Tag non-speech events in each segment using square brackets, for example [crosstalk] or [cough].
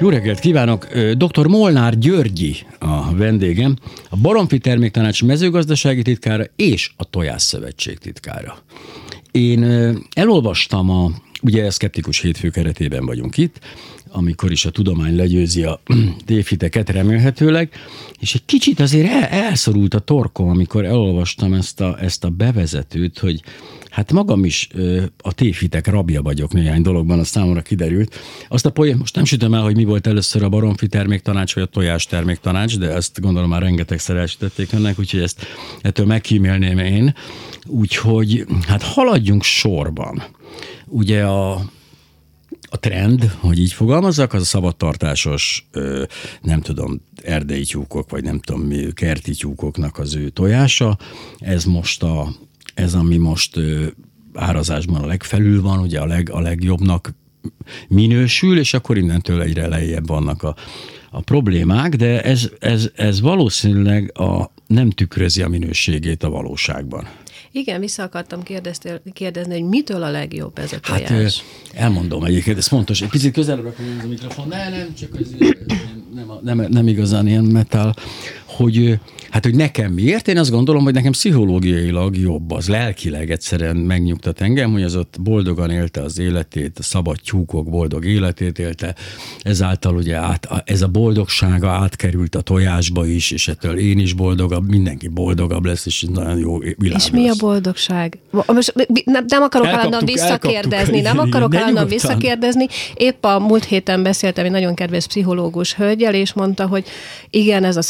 Jó reggelt kívánok! Dr. Molnár Györgyi a vendégem, a Baromfi Terméktanács mezőgazdasági titkára és a Tojás titkára. Én elolvastam a, ugye a szkeptikus hétfő keretében vagyunk itt, amikor is a tudomány legyőzi a [clears throat] tévhiteket remélhetőleg, és egy kicsit azért el, elszorult a torkom, amikor elolvastam ezt a, ezt a bevezetőt, hogy hát magam is ö, a tévhitek rabja vagyok néhány dologban, az számomra kiderült. Azt a poén, most nem sütöm el, hogy mi volt először a baromfi terméktanács, vagy a tojás terméktanács, de ezt gondolom már rengetegszer elsütötték önnek, úgyhogy ezt ettől megkímélném én. Úgyhogy hát haladjunk sorban. Ugye a a trend, hogy így fogalmazzak, az a szabadtartásos, nem tudom, erdei tyúkok, vagy nem tudom kerti tyúkoknak az ő tojása. Ez most a, ez ami most árazásban a legfelül van, ugye a, leg, a legjobbnak minősül, és akkor innentől egyre lejjebb vannak a, a problémák, de ez, ez, ez valószínűleg a, nem tükrözi a minőségét a valóságban. Igen, vissza akartam kérdezni, hogy mitől a legjobb ez a tojás? Hát, elmondom egyébként, ez fontos. Egy picit közelebb akarom a mikrofon, de nem, csak ez nem, nem, nem igazán ilyen metal, hogy Hát, hogy nekem miért? Én azt gondolom, hogy nekem pszichológiailag jobb az, lelkileg egyszerűen megnyugtat engem, hogy az ott boldogan élte az életét, a szabad tyúkok boldog életét élte, ezáltal ugye át, ez a boldogsága átkerült a tojásba is, és ettől én is boldogabb, mindenki boldogabb lesz, és nagyon jó világ És mi lesz. a boldogság? Most nem, nem akarok állandóan visszakérdezni, nem akarok [laughs] állandóan visszakérdezni. Épp a múlt héten beszéltem egy nagyon kedves pszichológus hölgyel, és mondta, hogy igen, ez a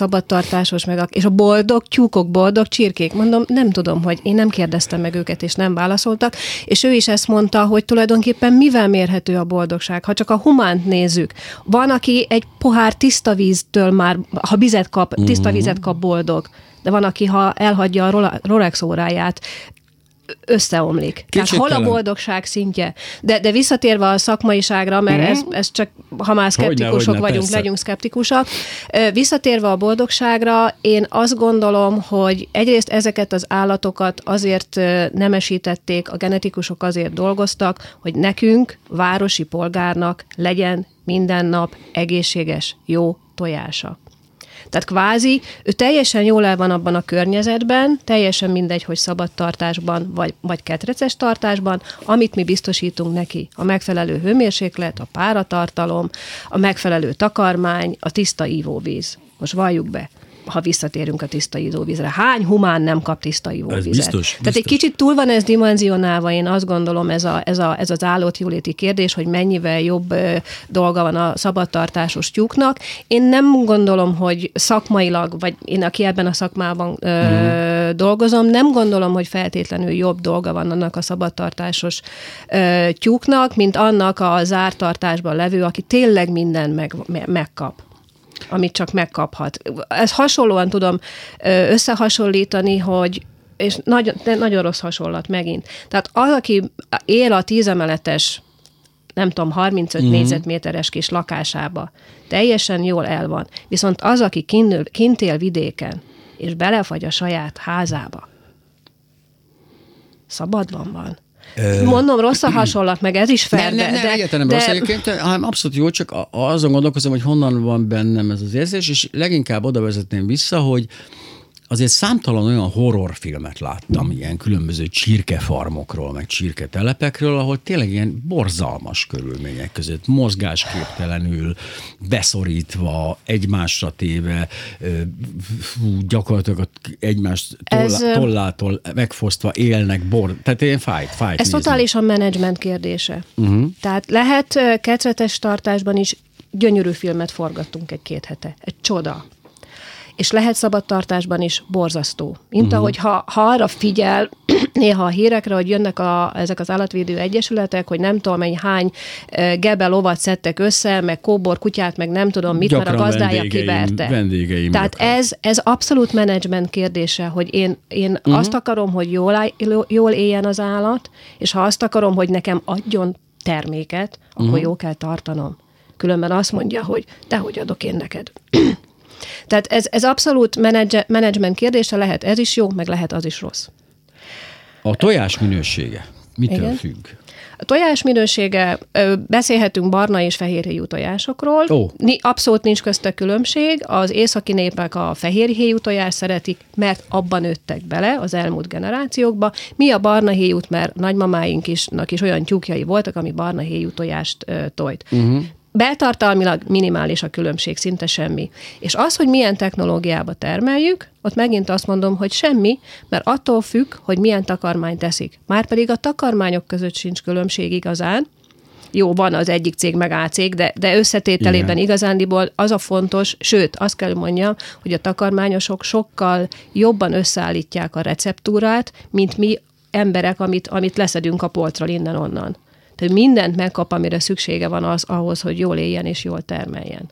szabadtartásos, meg a, és a boldog tyúkok, boldog csirkék. Mondom, nem tudom, hogy én nem kérdeztem meg őket, és nem válaszoltak, és ő is ezt mondta, hogy tulajdonképpen mivel mérhető a boldogság, ha csak a humánt nézzük. Van, aki egy pohár tiszta víztől már, ha vizet kap, tiszta vizet kap boldog de van, aki ha elhagyja a Rolex óráját, összeomlik. Tehát hol a boldogság szintje? De, de visszatérve a szakmaiságra, mert mm-hmm. ez, ez csak, ha már szkeptikusok hogyne, hogyne, vagyunk, persze. legyünk szkeptikusak. Visszatérve a boldogságra, én azt gondolom, hogy egyrészt ezeket az állatokat azért nemesítették, a genetikusok azért dolgoztak, hogy nekünk, városi polgárnak legyen minden nap egészséges, jó tojása. Tehát kvázi ő teljesen jól el van abban a környezetben, teljesen mindegy, hogy szabadtartásban vagy, vagy ketreces tartásban, amit mi biztosítunk neki. A megfelelő hőmérséklet, a páratartalom, a megfelelő takarmány, a tiszta ivóvíz. Most valljuk be ha visszatérünk a tiszta ivóvízre. Hány humán nem kap tiszta ivóvizet? Ez biztos, biztos. Tehát egy kicsit túl van ez dimenzionálva, én azt gondolom ez, a, ez, a, ez az állott jóléti kérdés, hogy mennyivel jobb dolga van a szabadtartásos tyúknak. Én nem gondolom, hogy szakmailag, vagy én, aki ebben a szakmában ö, mm. dolgozom, nem gondolom, hogy feltétlenül jobb dolga van annak a szabadtartásos ö, tyúknak, mint annak a zártartásban levő, aki tényleg minden meg, megkap amit csak megkaphat. Ez hasonlóan tudom összehasonlítani, hogy és nagyon, nagyon rossz hasonlat megint. Tehát az, aki él a tízemeletes nem tudom, 35 mm-hmm. négyzetméteres kis lakásába, teljesen jól el van. Viszont az, aki kint, kint él vidéken, és belefagy a saját házába, szabadban van. Mondom, rossz a hasonlat, meg ez is fel. Nem, nem, nem, egyáltalán nem de... rossz egyébként, hanem abszolút jó, csak azon gondolkozom, hogy honnan van bennem ez az érzés, és leginkább oda vezetném vissza, hogy azért számtalan olyan horrorfilmet láttam, ilyen különböző csirkefarmokról, meg csirketelepekről, ahol tényleg ilyen borzalmas körülmények között, mozgásképtelenül, beszorítva, egymásra téve, gyakorlatilag egymást Ez, tollától megfosztva élnek, bor, tehát ilyen fájt, fájt Ez nézni. totálisan menedzsment kérdése. Uh-huh. Tehát lehet ketretes tartásban is gyönyörű filmet forgattunk egy-két hete. Egy csoda és lehet szabadtartásban is borzasztó. Mint uh-huh. ahogy ha, ha arra figyel [clears throat] néha a hírekre, hogy jönnek a, ezek az állatvédő egyesületek, hogy nem tudom, mennyi hány gebe lovat szedtek össze, meg kóbor kutyát, meg nem tudom mit, Gyakran mert a gazdája kiverte. Vendégeim Tehát ez, ez abszolút menedzsment kérdése, hogy én, én uh-huh. azt akarom, hogy jól, jól éljen az állat, és ha azt akarom, hogy nekem adjon terméket, akkor uh-huh. jó kell tartanom. Különben azt mondja, hogy te hogy adok én neked. [clears throat] Tehát ez, ez abszolút menedzsment kérdése, lehet ez is jó, meg lehet az is rossz. A tojás minősége mitől Igen? függ? A tojás minősége, beszélhetünk barna és fehérhéjú tojásokról. Oh. Abszolút nincs közte különbség. Az északi népek a fehérhéjú tojás szeretik, mert abban nőttek bele az elmúlt generációkba. Mi a barna héjút, mert nagymamáink is, olyan tyúkjai voltak, ami barna héjú tojást tojt. Uh-huh. Beltartalmilag minimális a különbség, szinte semmi. És az, hogy milyen technológiába termeljük, ott megint azt mondom, hogy semmi, mert attól függ, hogy milyen takarmányt teszik. Márpedig a takarmányok között sincs különbség igazán, jó, van az egyik cég meg A cég, de, de összetételében Igen. igazándiból az a fontos, sőt, azt kell mondjam, hogy a takarmányosok sokkal jobban összeállítják a receptúrát, mint mi emberek, amit, amit leszedünk a polcról innen-onnan. Tehát mindent megkap, amire szüksége van az, ahhoz, hogy jól éljen és jól termeljen.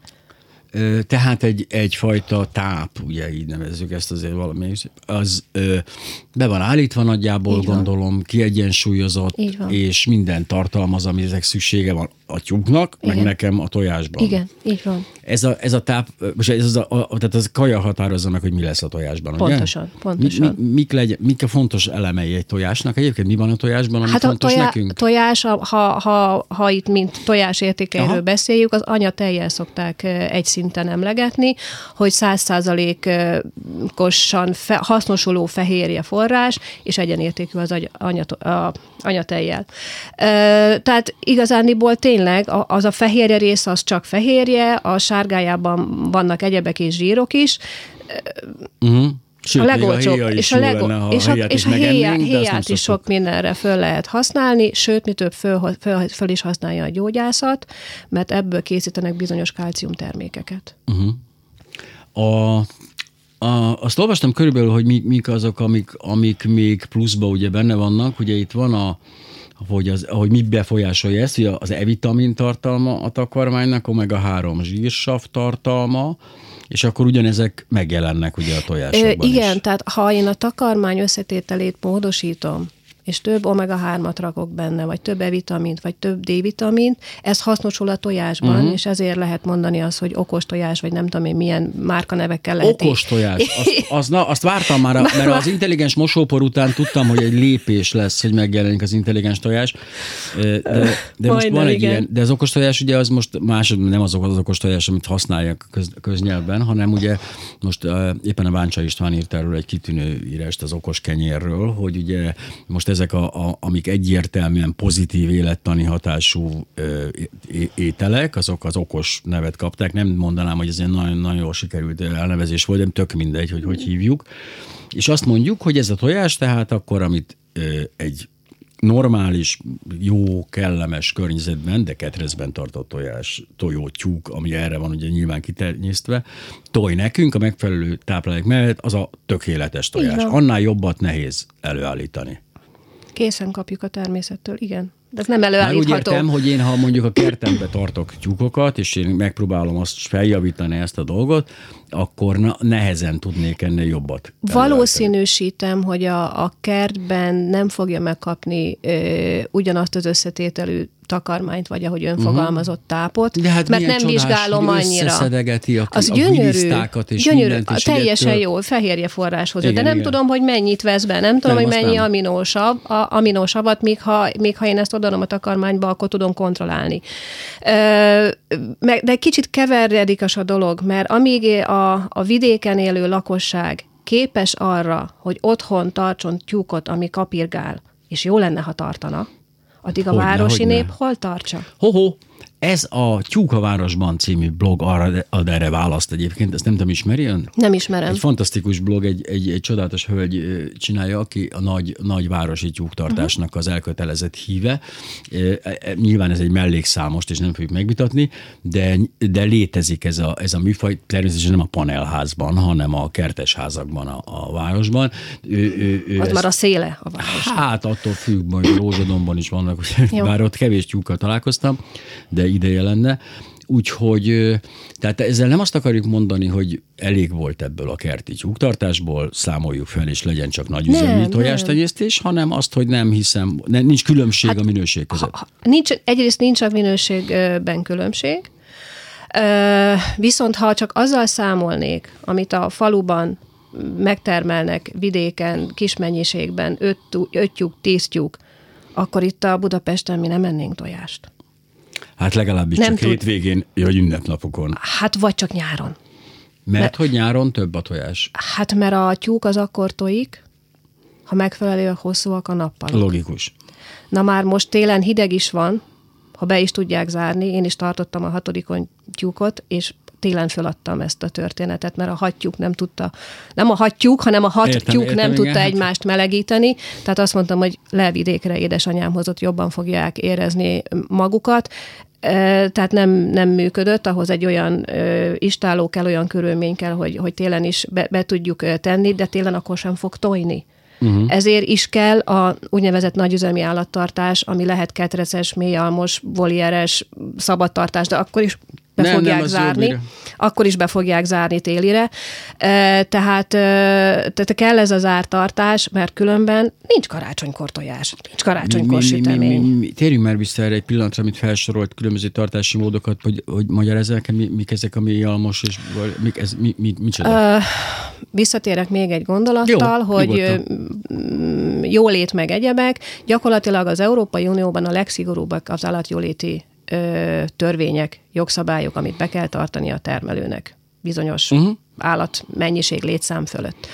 Tehát egy, egyfajta táp, ugye így nevezzük ezt azért valami, az ö, be van állítva nagyjából, így gondolom, van. kiegyensúlyozott, és minden tartalmaz, ami ezek szüksége van a tyúknak, Igen. meg nekem a tojásban. Igen, így van. Ez a, ez a táp, most ez a, a, tehát az kaja határozza meg, hogy mi lesz a tojásban, Pontosan, ugye? pontosan. Mi, mi, mik, legy, mik a fontos elemei egy tojásnak? Egyébként mi van a tojásban, ami hát fontos a tojá, nekünk? tojás, ha, ha, ha itt mint tojás értékeiről beszéljük, az anya tejjel szokták egy szinten emlegetni, hogy százszázalékosan fe, hasznosuló fehérje forrás, és egyenértékű az anya, a, anyatejjel. Tehát igazániból tényleg az a fehérje rész az csak fehérje, a sárgájában vannak egyebek és zsírok is. Uh-huh. Sőt, a legolcsóbb. A és a, lego, lenne, és a, és a héját, héját is sok mindenre föl lehet használni, sőt, mi több föl, föl, föl is használja a gyógyászat, mert ebből készítenek bizonyos kálciumtermékeket. Uh-huh. A a, azt olvastam körülbelül, hogy mik, mik azok, amik, amik még pluszba ugye benne vannak. Ugye itt van a, hogy, az, hogy mi befolyásolja ezt, hogy az E-vitamin tartalma a takarmánynak, omega-3 zsírsav tartalma, és akkor ugyanezek megjelennek ugye a tojásokban Ö, Igen, is. tehát ha én a takarmány összetételét módosítom, és több omega-3-at rakok benne, vagy több E-vitamint, vagy több D-vitamint, ez hasznosul a tojásban, uh-huh. és ezért lehet mondani azt, hogy okos tojás, vagy nem tudom én milyen márkanevekkel lehet. Okos tojás. Azt, [laughs] az, na, azt vártam már, mert az intelligens mosópor után tudtam, hogy egy lépés lesz, hogy megjelenik az intelligens tojás. De, de most van egy igen. ilyen, de az okos tojás ugye az most másod, nem az az okos tojás, amit használják köz, köznyelvben, hanem ugye most éppen a Váncsa István írt erről egy kitűnő írást az okos kenyérről, hogy ugye most ezek, a, a, amik egyértelműen pozitív élettani hatású ö, ételek, azok az okos nevet kapták. Nem mondanám, hogy ez egy nagyon, nagyon jól sikerült elnevezés volt, de tök mindegy, hogy hogy hívjuk. És azt mondjuk, hogy ez a tojás tehát akkor, amit ö, egy normális, jó, kellemes környezetben, de ketrezben tartott tojás, tojó tyúk, ami erre van ugye nyilván kiternyésztve, toj nekünk a megfelelő táplálék mellett, az a tökéletes tojás. Annál jobbat nehéz előállítani. Készen kapjuk a természettől, igen. De ez nem előállítható. Már úgy értem, hogy én, ha mondjuk a kertembe tartok tyúkokat, és én megpróbálom azt feljavítani ezt a dolgot, akkor na, nehezen tudnék ennél jobbat. Valószínűsítem, hogy a, a kertben nem fogja megkapni ö, ugyanazt az összetételű takarmányt, vagy ahogy ön uh-huh. fogalmazott tápot, De hát mert nem csodás, vizsgálom annyira. Összeszedegeti a, az a gyönyörű, és gyönyörű a teljesen ettől... jó, fehérje forráshoz. Igen, de nem igen. tudom, hogy mennyit vesz be, nem tudom, nem, hogy mennyi nem. aminósav, a, aminósavat, míg ha, míg ha én ezt odaadom a takarmányba, akkor tudom kontrollálni. De kicsit keveredik a dolog, mert amíg a, a vidéken élő lakosság képes arra, hogy otthon tartson tyúkot, ami kapirgál, és jó lenne, ha tartana, addig a hogyne, városi hogyne. nép hol tartsa? Ho-ho, ez a Tyúkavárosban című blog arra ad erre választ egyébként, ezt nem tudom, ismeri ön? Nem ismerem. Egy fantasztikus blog, egy, egy, egy csodálatos hölgy csinálja, aki a nagy, nagy városi tyúktartásnak az elkötelezett híve. Nyilván ez egy mellékszámost, és nem fogjuk megvitatni, de, de létezik ez a, ez a műfaj, természetesen nem a panelházban, hanem a kertesházakban a, a városban. Ő, ő, ő az ezt, már a széle a városban. Hát attól függ, hogy Rózsadomban is vannak, bár ott kevés tyúkkal találkoztam, de ideje lenne. Úgyhogy, tehát ezzel nem azt akarjuk mondani, hogy elég volt ebből a kerti tyúktartásból, számoljuk fel, és legyen csak nagy üzemi tojástenyésztés, hanem azt, hogy nem hiszem, nem, nincs különbség hát, a minőség között. Ha, nincs, egyrészt nincs a minőségben különbség, viszont ha csak azzal számolnék, amit a faluban megtermelnek vidéken, kis mennyiségben, öt, öt tyúk, tíz tyúk, akkor itt a Budapesten mi nem ennénk tojást. Hát legalábbis nem csak tud... hétvégén, vagy ünnepnapokon. Hát vagy csak nyáron. Mert, mert hogy nyáron több a tojás? Hát mert a tyúk az akkor tojik, ha megfelelően hosszúak a nappal. Logikus. Na már most télen hideg is van, ha be is tudják zárni, én is tartottam a hatodikon tyúkot, és télen föladtam ezt a történetet, mert a hattyúk nem tudta, nem a hattyúk, hanem a hattyúk nem tudta igen. egymást melegíteni, tehát azt mondtam, hogy levidékre édesanyámhoz ott jobban fogják érezni magukat, tehát nem, nem működött, ahhoz egy olyan istáló kell, olyan körülmény kell, hogy, hogy télen is be, be tudjuk tenni, de télen akkor sem fog tojni. Uh-huh. Ezért is kell a úgynevezett nagyüzemi állattartás, ami lehet ketreces, mélyalmos, volieres, szabadtartás, de akkor is be nem, fogják nem, zárni. Akkor is be fogják zárni télire. Tehát, tehát kell ez az ártartás, mert különben nincs karácsonykor tojás, nincs karácsonykor mi, sütemény. Mi, mi, mi, térjünk már vissza erre egy pillanatra, amit felsorolt különböző tartási módokat, hogy, hogy magyarázzák, mi, mik ezek a mélyalmos, és mik ez, mi, mi, micsoda? Uh, visszatérek még egy gondolattal, Jó, hogy nyugodtan. jólét meg egyebek. Gyakorlatilag az Európai Unióban a legszigorúbbak az állatjóléti ö, törvények, jogszabályok, amit be kell tartani a termelőnek bizonyos uh-huh. állatmennyiség létszám fölött.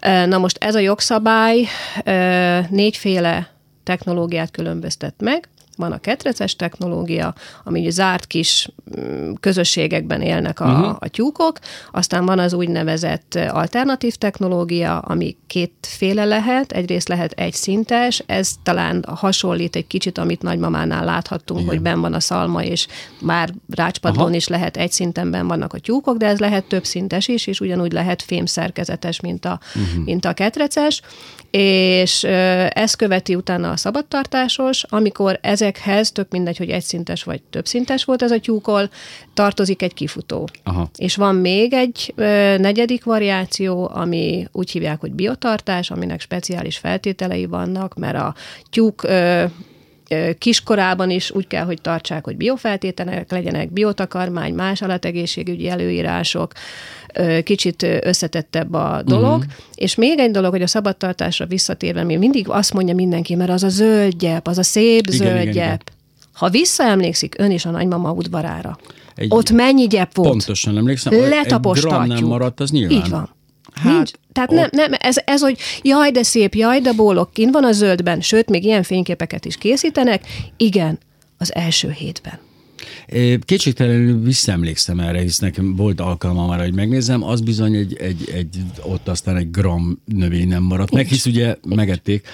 Na most ez a jogszabály négyféle technológiát különböztet meg van a ketreces technológia, ami zárt kis mm, közösségekben élnek a, uh-huh. a tyúkok, aztán van az úgynevezett alternatív technológia, ami kétféle lehet, egyrészt lehet egy szintes, ez talán hasonlít egy kicsit, amit nagymamánál láthattunk, Igen. hogy ben van a szalma, és már rácspadlón is lehet egy szinten ben vannak a tyúkok, de ez lehet több szintes is, és ugyanúgy lehet fémszerkezetes, mint a, uh-huh. mint a ketreces, és ez követi utána a szabadtartásos, amikor ezekhez, tök mindegy, hogy egyszintes vagy többszintes volt ez a tyúkol, tartozik egy kifutó. Aha. És van még egy negyedik variáció, ami úgy hívják, hogy biotartás, aminek speciális feltételei vannak, mert a tyúk kiskorában is úgy kell, hogy tartsák, hogy biofeltételek legyenek, biotakarmány, más állategészségügyi előírások, kicsit összetettebb a dolog. Uh-huh. És még egy dolog, hogy a szabadtartásra visszatérve, mi mindig azt mondja mindenki, mert az a zöld gyep, az a szép igen, zöld igen, gyep. Igen. Ha visszaemlékszik ön is a nagymama udvarára, egy, ott mennyi gyep volt? Pontosan emlékszem. Letapostatjuk. Egy gram nem maradt, az nyilván. Így van. Hát, Nincs, tehát nem, nem, ez, ez, hogy jaj, de szép, jaj, de bólok, kint van a zöldben, sőt, még ilyen fényképeket is készítenek. Igen, az első hétben. Kétségtelenül visszaemlékszem erre, hisz nekem volt alkalmam arra, hogy megnézem, az bizony egy, egy, egy ott aztán egy gram növény nem maradt meg, hisz ugye megették,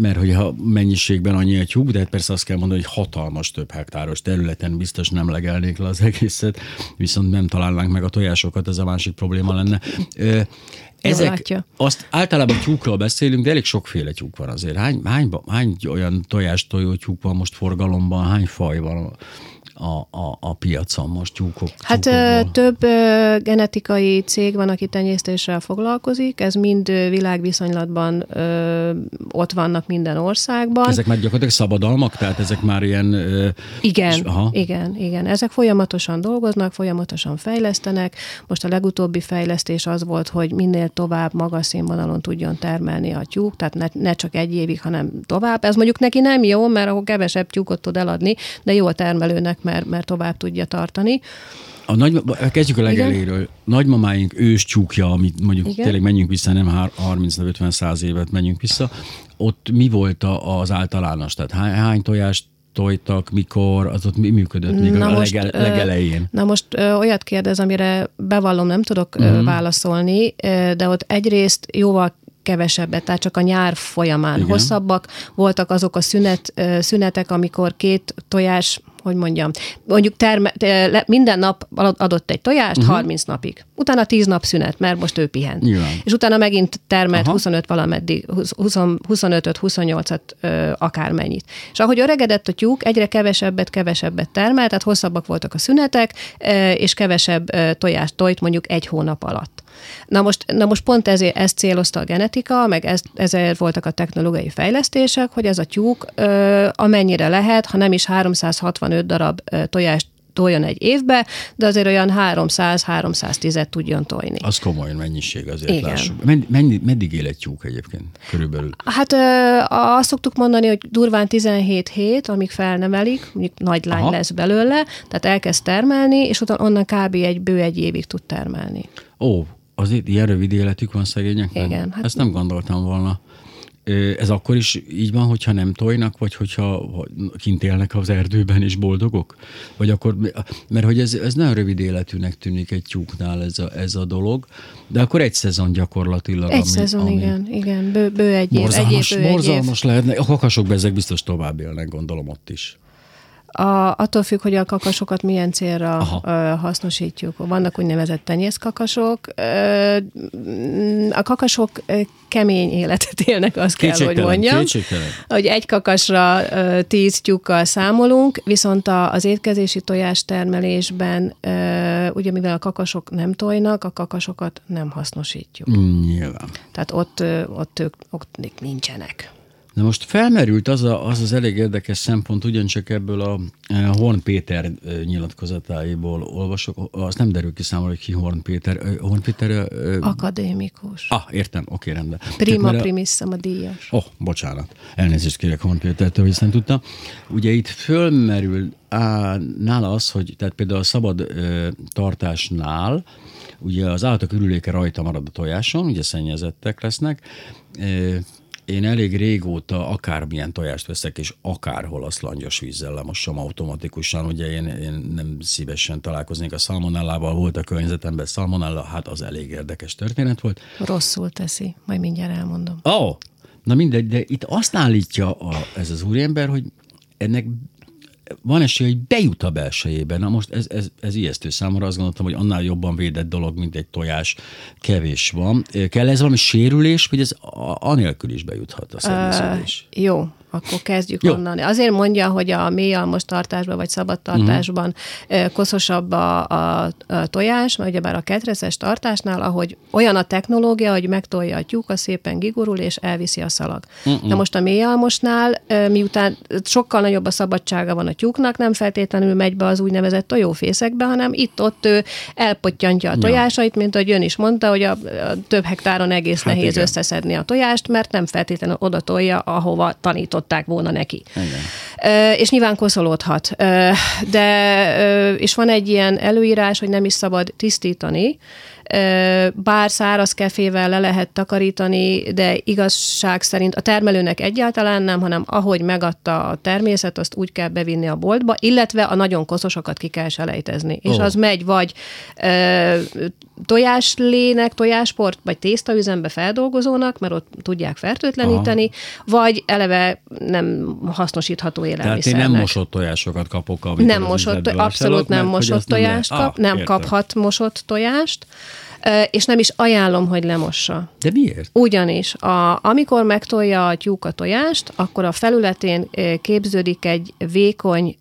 mert hogyha mennyiségben annyi a tyúk, de hát persze azt kell mondani, hogy hatalmas több hektáros területen biztos nem legelnék le az egészet, viszont nem találnánk meg a tojásokat, ez a másik probléma lenne. Ezek, azt általában tyúkról beszélünk, de elég sokféle tyúk van azért. Hány, hány, hány olyan tojástojó tyúk van most forgalomban, hány faj van? A, a, a piacon most tyúkok? Hát tyúkokból? több genetikai cég van, aki tenyésztéssel foglalkozik, ez mind világviszonylatban ö, ott vannak minden országban. Ezek már gyakorlatilag szabadalmak, tehát ezek már ilyen... Ö, igen, és, aha. igen, igen. Ezek folyamatosan dolgoznak, folyamatosan fejlesztenek. Most a legutóbbi fejlesztés az volt, hogy minél tovább magas színvonalon tudjon termelni a tyúk, tehát ne, ne csak egy évig, hanem tovább. Ez mondjuk neki nem jó, mert akkor kevesebb tyúkot tud eladni, de jó a termelőnek, mert, mert tovább tudja tartani. A nagy, kezdjük a legeléről. Nagymamáink ős csúkja, amit mondjuk Igen. tényleg menjünk vissza, nem 30-50-100 évet menjünk vissza, ott mi volt az általános? Tehát hány, hány tojást tojtak, mikor, az ott mi működött még na a most, lege, legelején? Na most ö, olyat kérdez, amire bevallom, nem tudok uh-huh. válaszolni, de ott egyrészt jóval kevesebbet, tehát csak a nyár folyamán Igen. hosszabbak voltak azok a szünet, szünetek, amikor két tojás hogy mondjam, mondjuk terme, minden nap adott egy tojást uh-huh. 30 napig. Utána 10 nap szünet, mert most ő pihen. Nyilván. És utána megint termelt Aha. 25 valameddig, 25-öt, 28-at akármennyit. És ahogy öregedett a tyúk, egyre kevesebbet, kevesebbet termelt, tehát hosszabbak voltak a szünetek, és kevesebb tojást tojt mondjuk egy hónap alatt. Na most, na most pont ezért ezt célozta a genetika, meg ez, ezért voltak a technológiai fejlesztések, hogy ez a tyúk amennyire lehet, ha nem is 365 darab tojást tojjon egy évbe, de azért olyan 300-310-et tudjon tojni. Az komoly mennyiség azért Igen. lássuk. Mennyi, meddig él egy tyúk egyébként körülbelül? Hát azt szoktuk mondani, hogy durván 17 hét, amíg felnevelik, mondjuk nagy lány Aha. lesz belőle, tehát elkezd termelni, és utána onnan kb. egy bő egy évig tud termelni. Ó, azért ilyen rövid életük van szegényeknek? Igen. Hát Ezt nem gondoltam volna. Ez akkor is így van, hogyha nem tojnak, vagy hogyha kint élnek az erdőben és boldogok? Vagy akkor, mert hogy ez, ez nagyon rövid életűnek tűnik egy tyúknál ez a, ez a dolog, de akkor egy szezon gyakorlatilag. Egy ami, szezon, ami igen, igen, bő, bő egy év. Borzalmas, egy év, bő borzalmas egy év. lehetne. A kakasok ezek biztos tovább élnek, gondolom ott is. A, attól függ, hogy a kakasokat milyen célra Aha. hasznosítjuk. Vannak úgynevezett tenyészkakasok. A kakasok kemény életet élnek, azt kell, hogy mondjam. Kétségtelen. Hogy egy kakasra tíz tyúkkal számolunk, viszont a, az étkezési tojás termelésben, ö, ugye mivel a kakasok nem tojnak, a kakasokat nem hasznosítjuk. Nyilván. Tehát ott, ott ők ott nincsenek. Na most felmerült az, a, az az elég érdekes szempont, ugyancsak ebből a Horn Péter nyilatkozatáiból olvasok, azt nem derül ki számomra, hogy ki Horn Péter. Horn Péter... Akadémikus. Ah, értem, oké, rendben. Prima Tehát, primissima díjas. Oh, bocsánat. Elnézést kérek Horn Pétertől, ezt nem tudtam. Ugye itt fölmerül á, nála az, hogy tehát például a szabad ö, tartásnál, ugye az állatok ürüléke rajta marad a tojáson, ugye szennyezettek lesznek, én elég régóta akármilyen tojást veszek, és akárhol azt langyos vízzel lemosom automatikusan. Ugye én, én nem szívesen találkoznék a szalmonellával, volt a környezetemben szalmonella, hát az elég érdekes történet volt. Rosszul teszi, majd mindjárt elmondom. Ó, oh, na mindegy, de itt azt állítja a, ez az úriember, hogy ennek van esély, hogy bejut a belsejébe. Na most ez, ez, ez ijesztő számomra, azt gondoltam, hogy annál jobban védett dolog, mint egy tojás, kevés van. Kell ez valami sérülés, vagy ez anélkül is bejuthat a szennyeződés? Uh, jó, akkor kezdjük Jó. onnan. Azért mondja, hogy a mély almos tartásban vagy szabad tartásban uh-huh. koszosabb a, a, a tojás, mert ugyebár a ketrezes tartásnál, ahogy olyan a technológia, hogy megtolja a tyúka, szépen gigurul, és elviszi a szalag. Uh-uh. Na most a mély almosnál, miután sokkal nagyobb a szabadsága van a tyúknak, nem feltétlenül megy be az úgynevezett tojófészekbe, hanem itt-ott ő elpottyantja a tojásait, mint ahogy ön is mondta, hogy a, a több hektáron egész hát nehéz igen. összeszedni a tojást, mert nem feltétlenül oda tolja, ahova tanított tartották volna neki. Igen. És nyilván koszolódhat. De, és van egy ilyen előírás, hogy nem is szabad tisztítani, bár száraz kefével le lehet takarítani, de igazság szerint a termelőnek egyáltalán nem, hanem ahogy megadta a természet, azt úgy kell bevinni a boltba, illetve a nagyon koszosokat ki kell selejtezni. Oh. És az megy vagy ö, tojáslének, tojásport, vagy tésztaüzembe feldolgozónak, mert ott tudják fertőtleníteni, Aha. vagy eleve nem hasznosítható élelmiszernek. Tehát én nem mosott tojásokat kapok, Nem mosott, abszolút nem mosott tojást kap, nem, ah, kaphat mosott tojást és nem is ajánlom, hogy lemossa. De miért? Ugyanis, a, amikor megtolja a tyúk a tojást, akkor a felületén képződik egy vékony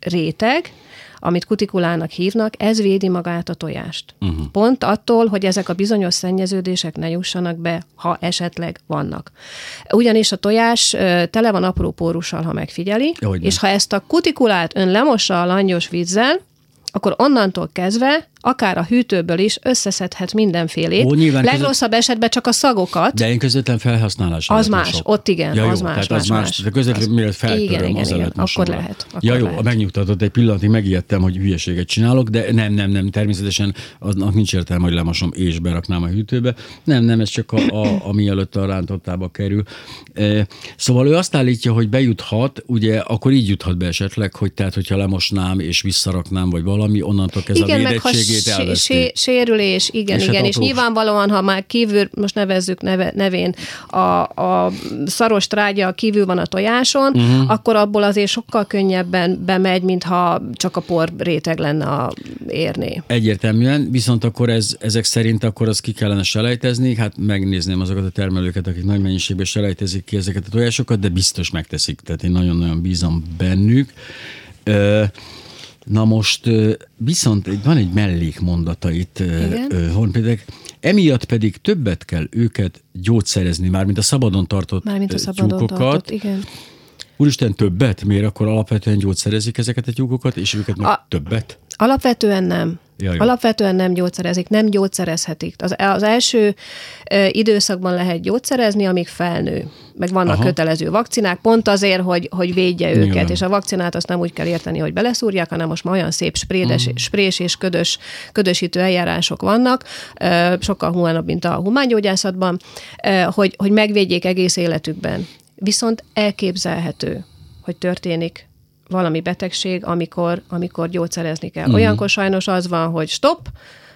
réteg, amit kutikulának hívnak, ez védi magát a tojást. Uh-huh. Pont attól, hogy ezek a bizonyos szennyeződések ne jussanak be, ha esetleg vannak. Ugyanis a tojás tele van apró pórussal, ha megfigyeli, Hogyne. és ha ezt a kutikulát ön lemossa a langyos vízzel, akkor onnantól kezdve akár a hűtőből is összeszedhet mindenfélét. Ó, Legrosszabb között... esetben csak a szagokat. De én közvetlen felhasználás. Az más, sok. ott igen, ja, az jó, más, más, az más. más. De közvetlen, mielőtt feltöröm, igen, igen, az igen, akkor lehet. Akkor ja jó, lehet. megnyugtatott egy pillanatig, megijedtem, hogy hülyeséget csinálok, de nem, nem, nem, természetesen aznak nincs értelme, hogy lemosom és beraknám a hűtőbe. Nem, nem, ez csak a, a, a mielőtt a rántottába kerül. E, szóval ő azt állítja, hogy bejuthat, ugye akkor így juthat be esetleg, hogy tehát, hogyha lemosnám és visszaraknám, vagy valami, onnantól kezdve a védettségét elveszti sérülés, igen, és igen, hát és nyilvánvalóan, ha már kívül, most nevezzük neve, nevén, a, a szaros trágya kívül van a tojáson, uh-huh. akkor abból azért sokkal könnyebben bemegy, mintha csak a por réteg lenne a érné. Egyértelműen, viszont akkor ez, ezek szerint akkor az ki kellene selejtezni, hát megnézném azokat a termelőket, akik nagy mennyiségben selejtezik ki ezeket a tojásokat, de biztos megteszik, tehát én nagyon-nagyon bízom bennük. Na most viszont van egy mellékmondata itt Honpédek, emiatt pedig többet kell őket gyógyszerezni, mármint a szabadon tartott mármint a szabadon tyúkokat. Tartott, igen. Úristen, többet? Miért akkor alapvetően gyógyszerezik ezeket a tyúkokat, és őket meg a, többet? Alapvetően nem. Jaj. Alapvetően nem gyógyszerezik, nem gyógyszerezhetik. Az, az első ö, időszakban lehet gyógyszerezni, amíg felnő. Meg vannak Aha. kötelező vakcinák, pont azért, hogy, hogy védje őket. Nyilván. És a vakcinát azt nem úgy kell érteni, hogy beleszúrják, hanem most már olyan szép sprédes, mm. sprés és ködös, ködösítő eljárások vannak, ö, sokkal humánabb, mint a humángyógyászatban, ö, hogy, hogy megvédjék egész életükben. Viszont elképzelhető, hogy történik valami betegség, amikor, amikor gyógyszerezni kell. Mm. Olyankor sajnos az van, hogy stop,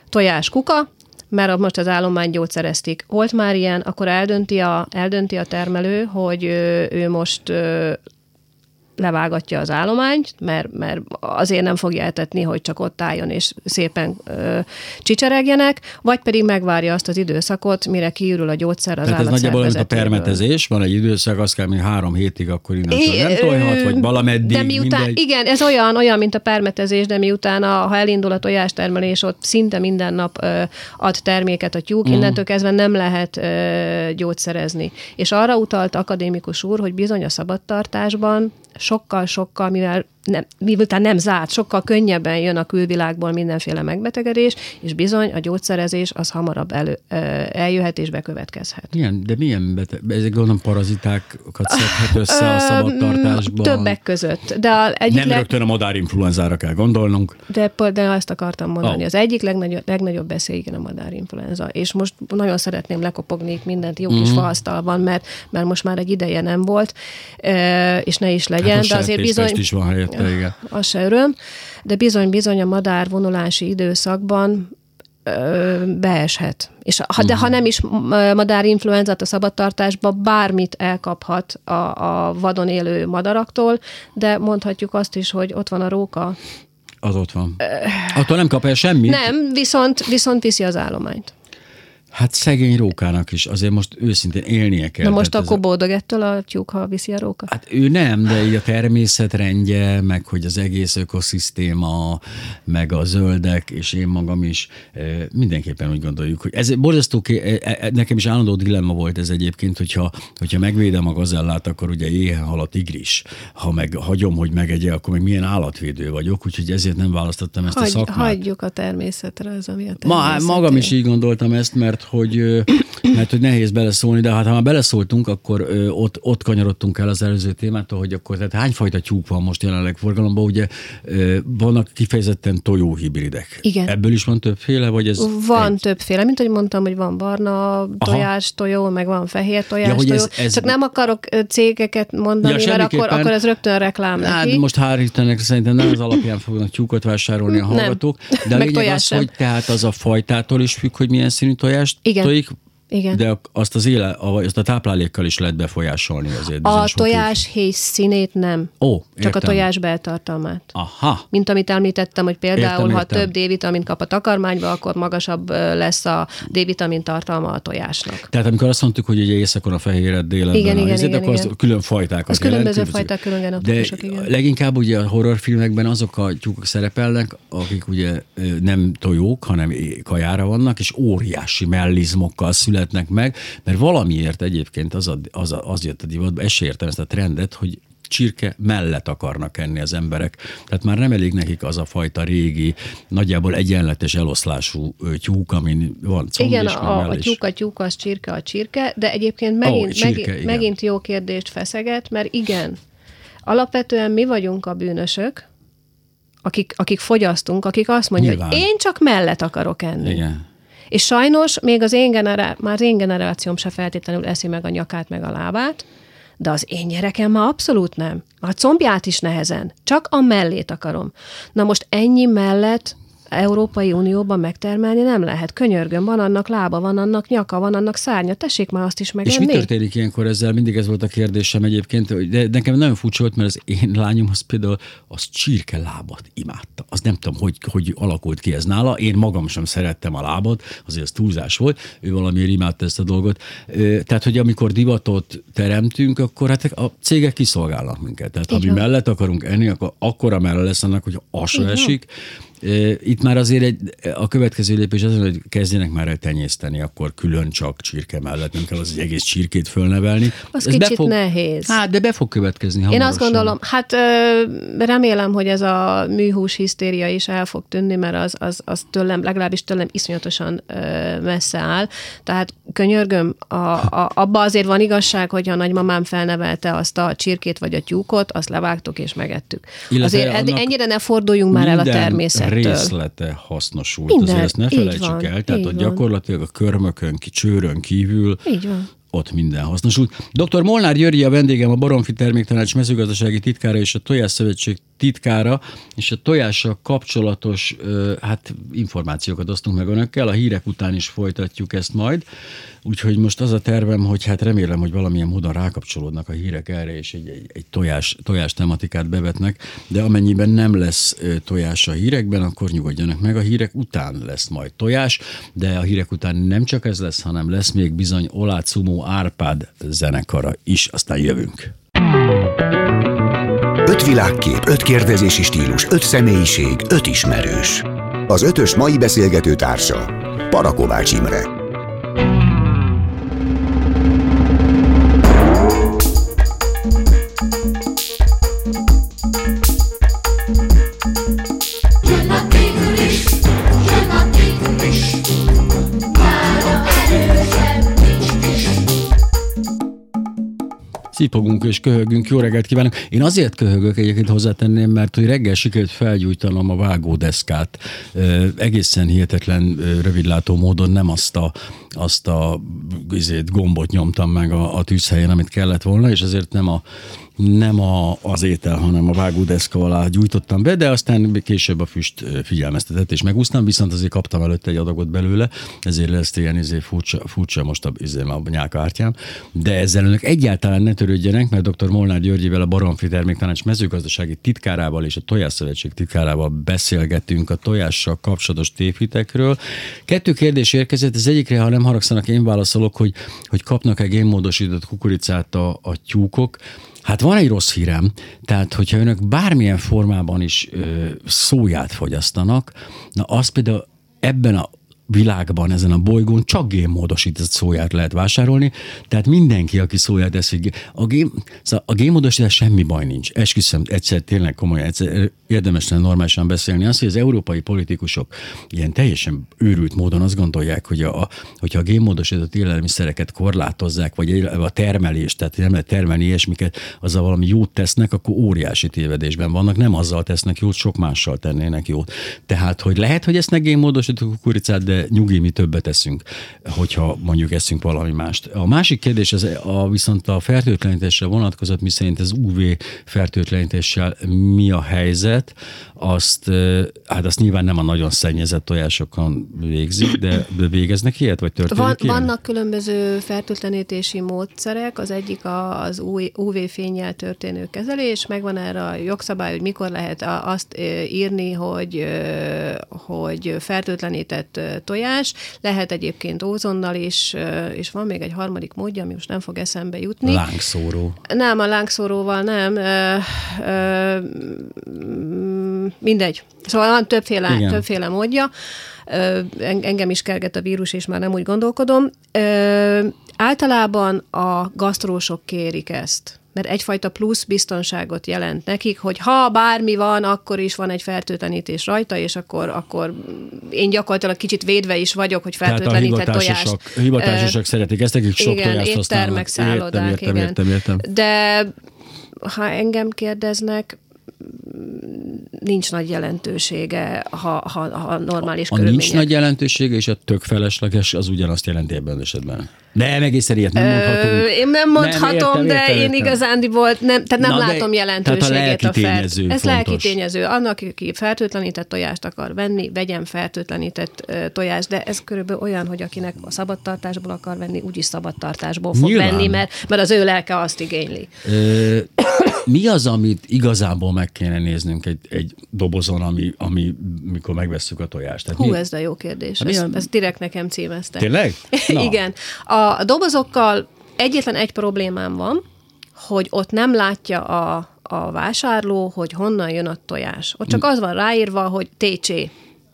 tojás kuka, mert most az állomány gyógyszerezték. Volt már ilyen, akkor eldönti a, eldönti a termelő, hogy ő, ő most levágatja az állományt, mert, mert azért nem fogja etetni, hogy csak ott álljon és szépen ö, csicseregjenek, vagy pedig megvárja azt az időszakot, mire kiürül a gyógyszer az Tehát ez nagyjából a permetezés, van egy időszak, az kell, mint három hétig, akkor innentől nem tojhat, vagy valameddig, de miután, mindegy. Igen, ez olyan, olyan, mint a permetezés, de miután, a, ha elindul a tojástermelés, ott szinte minden nap ö, ad terméket a tyúk, mm. innentől kezdve nem lehet ö, gyógyszerezni. És arra utalt akadémikus úr, hogy bizony a szabadtartásban sokkal-sokkal, mivel nem, miután nem zárt, sokkal könnyebben jön a külvilágból mindenféle megbetegedés, és bizony a gyógyszerezés az hamarabb elő, eljöhet és bekövetkezhet. Milyen, de milyen beteg, ezek gondolom parazitákat szedhet össze a szabadtartásban? Többek között. De a egyik nem leg... rögtön a madárinfluenzára kell gondolnunk. De, de azt akartam mondani. Oh. Az egyik legnagyobb, legnagyobb beszél igen a madárinfluenza. És most nagyon szeretném lekopogni itt mindent jó kis mm. faasztalban, mert, mert most már egy ideje nem volt, és ne is legyen. Hát de azért bizony... is van érte, igen. Az se öröm, de bizony-bizony a madár vonulási időszakban beeshet. És ha, de ha mhm. nem is madárinfluenzát a szabadtartásba, bármit elkaphat a, a vadon élő madaraktól, de mondhatjuk azt is, hogy ott van a róka. Az ott van. Attól nem kap el semmit? Nem, viszont, viszont viszi az állományt. Hát szegény rókának is, azért most őszintén élnie kell. Na most akkor boldog ettől a tyúk, ha viszi a róka? Hát ő nem, de így a természet rendje, meg hogy az egész ökoszisztéma, meg a zöldek, és én magam is mindenképpen úgy gondoljuk, hogy ez borzasztó, nekem is állandó dilemma volt ez egyébként, hogyha, hogyha megvédem a gazellát, akkor ugye éhen hal a tigris. Ha meg hagyom, hogy megegye, akkor meg milyen állatvédő vagyok, úgyhogy ezért nem választottam ezt Hagy, a szakmát. Hagyjuk a természetre, ez ami a Ma, Magam is így gondoltam ezt, mert mert hogy, mert hogy nehéz beleszólni, de hát ha már beleszóltunk, akkor ott, ott kanyarodtunk el az előző témától, hogy akkor tehát hányfajta tyúk van most jelenleg forgalomban, ugye vannak kifejezetten tojóhibridek. Igen. Ebből is van többféle, vagy ez? Van egy... többféle, mint hogy mondtam, hogy van barna tojás tojó, meg van fehér tojás ja, tojó. Ez, ez... Csak nem akarok cégeket mondani, ja, mert akkor, akkor ez rögtön reklám hát, neki. most hál' Istennek szerintem nem az alapján fognak tyúkot vásárolni a hallgatók, nem. de a lényeg az, hogy tehát az a fajtától is függ, hogy milyen színű tojás tojást Igen. tojik, igen. De azt az éle, azt a táplálékkal is lehet befolyásolni azért. A tojás héj színét nem. Ó, értem. Csak a tojás beltartalmát. Aha. Mint amit említettem, hogy például, értem, ha értem. több D-vitamin kap a takarmányba, akkor magasabb lesz a D-vitamin tartalma a tojásnak. Tehát amikor azt mondtuk, hogy ugye éjszakon a fehéret, délen igen, igen, izé, igen, akkor igen. az külön fajták. Az különböző fajták, külön genotípusok, igen. leginkább ugye a horrorfilmekben azok a tyúkok szerepelnek, akik ugye nem tojók, hanem kajára vannak, és óriási mellizmokkal születnek meg, mert valamiért egyébként az, a, az, a, az jött a divatba, és értem ezt a trendet, hogy csirke mellett akarnak enni az emberek. Tehát már nem elég nekik az a fajta régi, nagyjából egyenletes eloszlású tyúk, amin van comb Igen, a, a tyúk a tyúk, az csirke a csirke, de egyébként megint, oh, csirke, megint, megint jó kérdést feszeget, mert igen, alapvetően mi vagyunk a bűnösök, akik, akik fogyasztunk, akik azt mondják, hogy én csak mellett akarok enni. Igen. És sajnos még az én, generá- már az én generációm se feltétlenül eszi meg a nyakát, meg a lábát, de az én gyerekem már abszolút nem. A combját is nehezen. Csak a mellét akarom. Na most ennyi mellett Európai Unióban megtermelni nem lehet. Könyörgöm, van annak lába, van annak nyaka, van annak szárnya, tessék már azt is megenni. És mi történik ilyenkor ezzel? Mindig ez volt a kérdésem egyébként, de nekem nagyon furcsa volt, mert az én lányom az például az csirke lábat imádta. Az nem tudom, hogy, hogy alakult ki ez nála. Én magam sem szerettem a lábat, azért ez túlzás volt. Ő valamiért imádta ezt a dolgot. Tehát, hogy amikor divatot teremtünk, akkor hát a cégek kiszolgálnak minket. Tehát, ha mi mellett akarunk enni, akkor akkora mellett lesz annak, hogy az esik Itt már azért egy, a következő lépés az, hogy kezdjenek már el tenyészteni, akkor külön csak csirke mellett, nem kell az egy egész csirkét fölnevelni. Az ez kicsit fog, nehéz. Hát, de be fog következni hamarosan. Én azt gondolom, hát remélem, hogy ez a műhús hisztéria is el fog tűnni, mert az, az, az tőlem, legalábbis tőlem iszonyatosan messze áll. Tehát könyörgöm, a, a, abba azért van igazság, hogyha a nagymamám felnevelte azt a csirkét vagy a tyúkot, azt levágtuk és megettük. Illetve azért ennyire ne forduljunk már el a természettől. Részlete hasznosult. Minden, azért ezt ne felejtsük van, el. Tehát ott gyakorlatilag a körmökön, csőrön kívül így van ott minden hasznosult. Dr. Molnár Györgyi a vendégem, a Baromfi Terméktanács mezőgazdasági titkára és a Tojás Szövetség titkára, és a tojással kapcsolatos hát, információkat osztunk meg önökkel, a hírek után is folytatjuk ezt majd, úgyhogy most az a tervem, hogy hát remélem, hogy valamilyen módon rákapcsolódnak a hírek erre, és egy, egy, egy tojás, tojás tematikát bevetnek, de amennyiben nem lesz tojás a hírekben, akkor nyugodjanak meg, a hírek után lesz majd tojás, de a hírek után nem csak ez lesz, hanem lesz még bizony Olácumó Árpád zenekara is, aztán jövünk. Öt világkép, öt kérdezési stílus, öt személyiség, öt ismerős. Az ötös mai beszélgető társa Parakovács Imre. Szipogunk és köhögünk. Jó reggelt kívánok! Én azért köhögök egyébként hozzátenném, mert hogy reggel sikerült felgyújtanom a vágódeszkát. Egészen hihetetlen rövidlátó módon nem azt a, azt a izét, gombot nyomtam meg a, a tűzhelyen, amit kellett volna, és ezért nem a nem a, az étel, hanem a vágódeszka alá gyújtottam be, de aztán később a füst figyelmeztetett, és megúsztam, viszont azért kaptam előtte egy adagot belőle, ezért lesz ilyen izé furcsa, furcsa most a, izé, a nyálkártyám. De ezzel önök egyáltalán ne törődjenek, mert dr. Molnár Györgyivel a Baromfi Terméktanács mezőgazdasági titkárával és a Tojásszövetség titkárával beszélgetünk a tojással kapcsolatos tévhitekről. Kettő kérdés érkezett, az egyikre, ha nem haragszanak, én válaszolok, hogy, hogy kapnak-e génmódosított kukoricát a, a tyúkok. Hát van egy rossz hírem, tehát hogyha önök bármilyen formában is ö, szóját fogyasztanak, na az például ebben a világban, ezen a bolygón csak génmódosított szóját lehet vásárolni, tehát mindenki, aki szóját eszik, a, gém, szóval a génmódosítás semmi baj nincs. Esküszöm, egyszer tényleg komolyan, egyszer érdemes lenne normálisan beszélni. Az, hogy az európai politikusok ilyen teljesen őrült módon azt gondolják, hogy a, hogyha a génmódosított élelmiszereket korlátozzák, vagy a termelést, tehát nem lehet termelni ilyesmiket, azzal valami jót tesznek, akkor óriási tévedésben vannak. Nem azzal tesznek jót, sok mással tennének jót. Tehát, hogy lehet, hogy esznek génmódosított kukoricát, de nyugi, mi többet eszünk, hogyha mondjuk eszünk valami mást. A másik kérdés az a, viszont a fertőtlenítésre vonatkozott, miszerint az UV fertőtlenítéssel mi a helyzet, azt, hát azt nyilván nem a nagyon szennyezett tojásokon végzik, de végeznek ilyet, vagy történik Van, ilyen? Vannak különböző fertőtlenítési módszerek, az egyik az UV-fényjel történő kezelés, megvan erre a jogszabály, hogy mikor lehet azt írni, hogy, hogy fertőtlenített tojás, lehet egyébként ózonnal is, és van még egy harmadik módja, ami most nem fog eszembe jutni. Lángszóró. Nem, a lángszóróval nem. Mindegy. Szóval van többféle, Igen. többféle módja. Engem is kerget a vírus, és már nem úgy gondolkodom. Általában a gasztrósok kérik ezt mert egyfajta plusz biztonságot jelent nekik, hogy ha bármi van, akkor is van egy fertőtlenítés rajta, és akkor, akkor én gyakorlatilag kicsit védve is vagyok, hogy fertőtlenített tojást. A hivatásosak uh, szeretik ezt, nekik sok igen, tojást használnak. szállodák, értem, értem, igen. Értem, értem. De ha engem kérdeznek, nincs nagy jelentősége, ha, ha, ha normális a, a nincs nagy jelentősége, és a tök felesleges, az ugyanazt jelenti ebben az esetben. Nem, egészen ilyet nem mondhatom. Ö, én nem mondhatom, nem, értem, de értem, én igazándi volt, nem, tehát nem Na, látom jelentőségét a, fert. Ez fontos. lelki tényező. Annak, aki fertőtlenített tojást akar venni, vegyen fertőtlenített uh, tojást, de ez körülbelül olyan, hogy akinek a szabadtartásból akar venni, úgyis szabadtartásból fog Nyilván. venni, mert, mert az ő lelke azt igényli. Ö, mi az, amit igazából meg kéne néznünk egy, egy dobozon, ami, ami, mikor megvesszük a tojást? Tehát Hú, mi... ez de jó kérdés. Hát ezt, ezt direkt nekem címezte. Tényleg? [laughs] Igen. A dobozokkal egyetlen egy problémám van, hogy ott nem látja a, a vásárló, hogy honnan jön a tojás. Ott csak az van ráírva, hogy TC,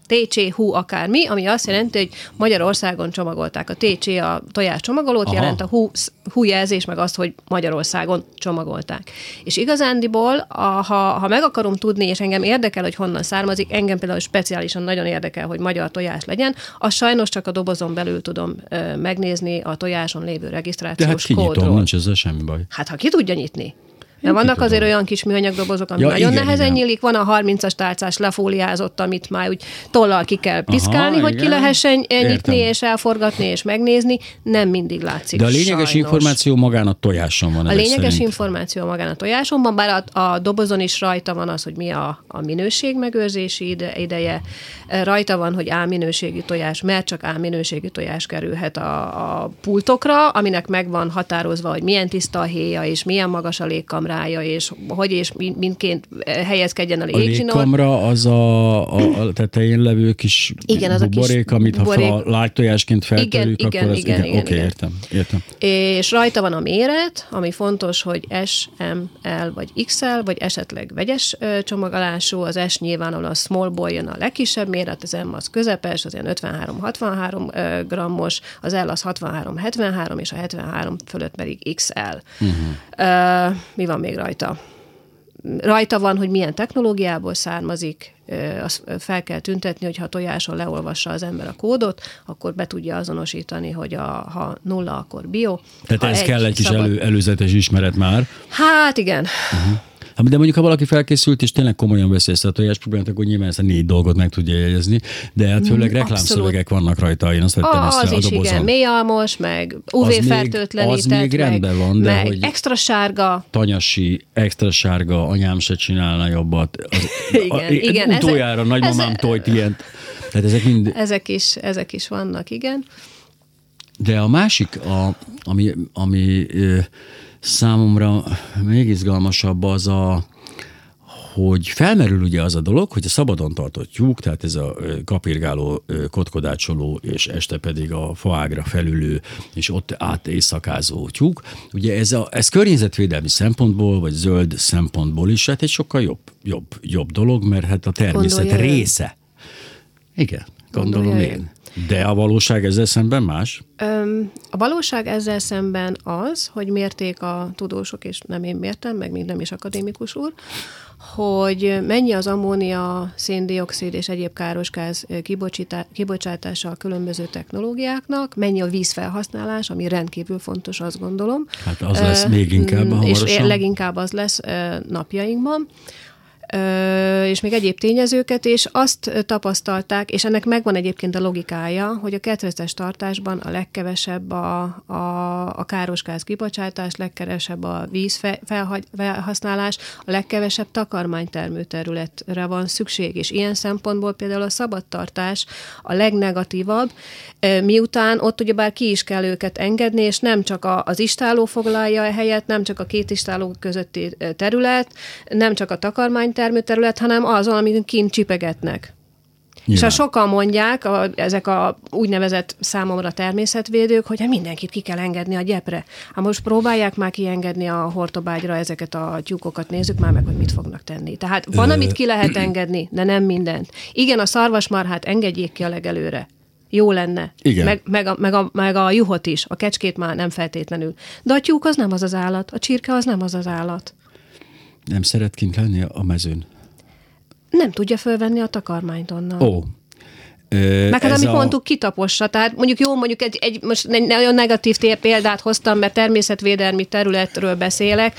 TC hú akármi, ami azt jelenti, hogy Magyarországon csomagolták. A TC a tojás csomagolót Aha. jelent, a hú, hú jelzés meg azt, hogy Magyarországon csomagolták. És igazándiból, a, ha, ha meg akarom tudni, és engem érdekel, hogy honnan származik, engem például speciálisan nagyon érdekel, hogy magyar tojás legyen, az sajnos csak a dobozon belül tudom ö, megnézni a tojáson lévő regisztrációs De hát kinyitom, kódról. nincs ezzel semmi baj. Hát ha ki tudja nyitni. De vannak azért olyan kis műanyag dobozok, ami ja, nagyon igen, nehezen igen. nyílik, van a 30-as tálcás lefóliázott, amit már úgy tollal ki kell piszkálni, Aha, hogy igen. ki lehessen nyitni és elforgatni és megnézni, nem mindig látszik De a lényeges sajnos. információ magán a tojáson van. A lényeges szerint. információ magán a tojáson van, bár a, a dobozon is rajta van az, hogy mi a, a minőség megőrzési ide, ideje. Rajta van, hogy A minőségű tojás, mert csak A minőségű tojás kerülhet a, a pultokra, aminek meg van határozva, hogy milyen tiszta a héja és milyen magas a légkamra kamerája, és hogy és mindként helyezkedjen a légzsinór. A légkamra az a, a, a tetején levő kis igen, az buborék, a kis amit buborék. ha lágytojásként feltörjük, igen, akkor igen, igen, igen, Oké, okay, értem, értem. És rajta van a méret, ami fontos, hogy S, M, L vagy XL, vagy esetleg vegyes csomagolású, az S nyilván a small boy jön a legkisebb méret, az M az közepes, az ilyen 53-63 grammos, az L az 63-73, és a 73 fölött pedig XL. Uh-huh. Uh, mi van van még rajta? Rajta van, hogy milyen technológiából származik, azt fel kell tüntetni, hogy ha tojáson leolvassa az ember a kódot, akkor be tudja azonosítani, hogy a, ha nulla, akkor bio. Tehát ez egy kell egy kis szabad... elő, előzetes ismeret már. Hát igen. Uh-huh. Hát, de mondjuk, ha valaki felkészült, és tényleg komolyan veszi ezt a tojás problémát, akkor nyilván ezt a négy dolgot meg tudja jegyezni, de hát főleg mm, reklámszövegek vannak rajta, én azt vettem ah, ezt az a is, igen, mélyalmos, meg UV-fertőtlenített, az még rendben van, de meg hogy extra sárga. Tanyasi, extra sárga, anyám se csinálna jobbat. Az, [laughs] igen, a, igen. Utoljára ezek, nagymamám ezek, tojt ilyent. Tehát ezek mind... Ezek is, ezek is vannak, igen. De a másik, a, ami, ami számomra még izgalmasabb, az a, hogy felmerül ugye az a dolog, hogy a szabadon tartott tyúk, tehát ez a kapirgáló, kotkodácsoló, és este pedig a faágra felülő, és ott át éjszakázó tyúk, ugye ez, a, ez környezetvédelmi szempontból, vagy zöld szempontból is hát egy sokkal jobb, jobb, jobb dolog, mert hát a természet Gondolja része. Igen, gondolom Gondolja én. De a valóság ezzel szemben más? Öm, a valóság ezzel szemben az, hogy mérték a tudósok, és nem én mértem, meg még nem is akadémikus úr, hogy mennyi az ammónia, széndiokszid és egyéb károsgáz kibocsátása a különböző technológiáknak, mennyi a vízfelhasználás, ami rendkívül fontos, azt gondolom. Hát az lesz még inkább hamarosan. És leginkább az lesz napjainkban és még egyéb tényezőket, és azt tapasztalták, és ennek megvan egyébként a logikája, hogy a ketreces tartásban a legkevesebb a, a, a káros kibocsátás, legkevesebb a víz felhasználás, a legkevesebb takarmánytermő területre van szükség, és ilyen szempontból például a szabadtartás a legnegatívabb, miután ott ugyebár ki is kell őket engedni, és nem csak az istáló foglalja a helyet, nem csak a két istáló közötti terület, nem csak a takarmány termőterület, hanem az, amit kint csipegetnek. Nyilván. És ha sokan mondják, a, ezek a úgynevezett számomra természetvédők, hogy hát mindenkit ki kell engedni a gyepre. Hát most próbálják már kiengedni a hortobágyra ezeket a tyúkokat, nézzük már meg, hogy mit fognak tenni. Tehát van, amit ki lehet [clears throat] engedni, de nem mindent. Igen, a szarvasmarhát engedjék ki a legelőre. Jó lenne. Igen. Meg, meg, a, meg, a, meg a juhot is, a kecskét már nem feltétlenül. De a tyúk az nem az az állat, a csirke az nem az az állat. Nem szeret kint lenni a mezőn? Nem tudja fölvenni a takarmányt onnan. Ó, Meg hát, amit a... mondtuk, kitapossa. Tehát mondjuk jó, mondjuk egy, egy most egy nagyon negatív példát hoztam, mert természetvédelmi területről beszélek,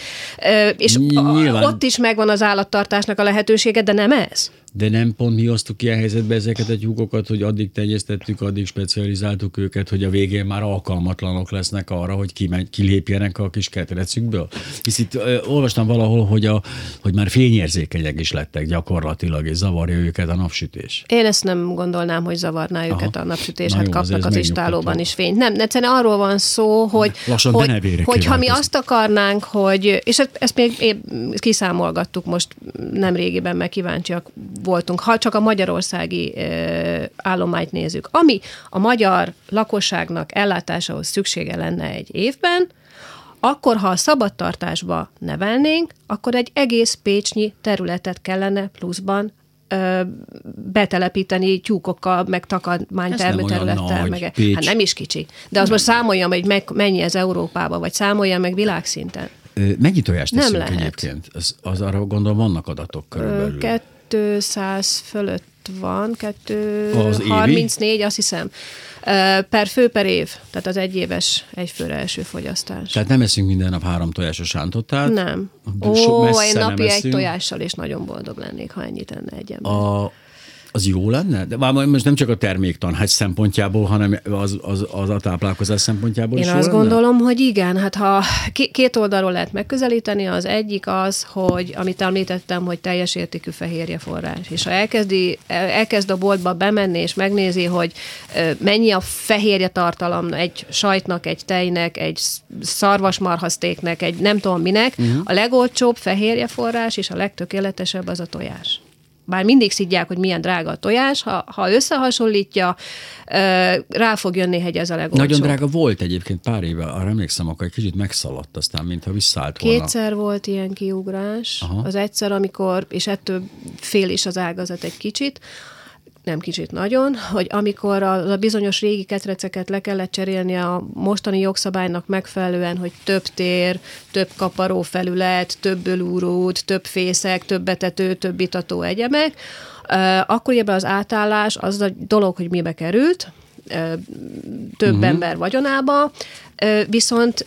és Nyilván. ott is megvan az állattartásnak a lehetősége, de nem ez. De nem pont mi hoztuk ilyen helyzetbe ezeket a tyúkokat, hogy addig tenyésztettük, addig specializáltuk őket, hogy a végén már alkalmatlanok lesznek arra, hogy kimegy, kilépjenek a kis ketrecükből. Hisz itt ö, olvastam valahol, hogy, a, hogy már fényérzékenyek is lettek gyakorlatilag, és zavarja őket a napsütés. Én ezt nem gondolnám, hogy zavarná Aha. őket a napsütés, hát kapnak az istálóban is fényt. Nem, egyszerűen arról van szó, hogy, Lassan hogy, hogy ha mi azt akarnánk, hogy, és ezt még kiszámolgattuk most nem régiben, meg kíváncsiak voltunk, ha csak a magyarországi állományt nézzük. Ami a magyar lakosságnak ellátásához szüksége lenne egy évben, Akkor, ha a szabadtartásba nevelnénk, akkor egy egész Pécsnyi területet kellene pluszban ö, betelepíteni tyúkokkal, meg takarmánytermőterülettel. Meg, Pécs. hát nem is kicsi. De az most számoljam, hogy meg, mennyi ez Európába, vagy számoljam meg világszinten. Mennyi tojást teszünk nem lehet. egyébként? Az, az arra gondolom vannak adatok körülbelül. 200 fölött van, 234, azt hiszem. Per fő per év, tehát az egyéves egyfőre első fogyasztás. Tehát nem eszünk minden nap három tojásos rántottát? Nem. Ó, én napi egy tojással is nagyon boldog lennék, ha ennyit enne egy ember. A, az jó lenne? De már most nem csak a terméktanhágy szempontjából, hanem az, az, az a táplálkozás szempontjából Én is azt lenne? gondolom, hogy igen. Hát ha két oldalról lehet megközelíteni, az egyik az, hogy amit említettem, hogy teljes értékű fehérje forrás. És ha elkezdi, elkezd a boltba bemenni és megnézi, hogy mennyi a fehérje tartalom egy sajtnak, egy tejnek, egy szarvasmarhasztéknek, egy nem tudom minek, uh-huh. a legolcsóbb fehérje forrás és a legtökéletesebb az a tojás bár mindig szidják, hogy milyen drága a tojás, ha, ha összehasonlítja, rá fog jönni, hogy ez a legolcsóbb. Nagyon drága volt egyébként pár éve, arra emlékszem, akkor egy kicsit megszaladt aztán, mintha visszaállt volna. Kétszer volt ilyen kiugrás. Aha. Az egyszer, amikor, és ettől fél is az ágazat egy kicsit, nem kicsit nagyon, hogy amikor a, a bizonyos régi ketreceket le kellett cserélni a mostani jogszabálynak megfelelően, hogy több tér, több kaparó felület, több ölúrót, több fészek, több betető, több itató egyemek, akkor ebben az átállás az a dolog, hogy mibe került, több uh-huh. ember vagyonába, viszont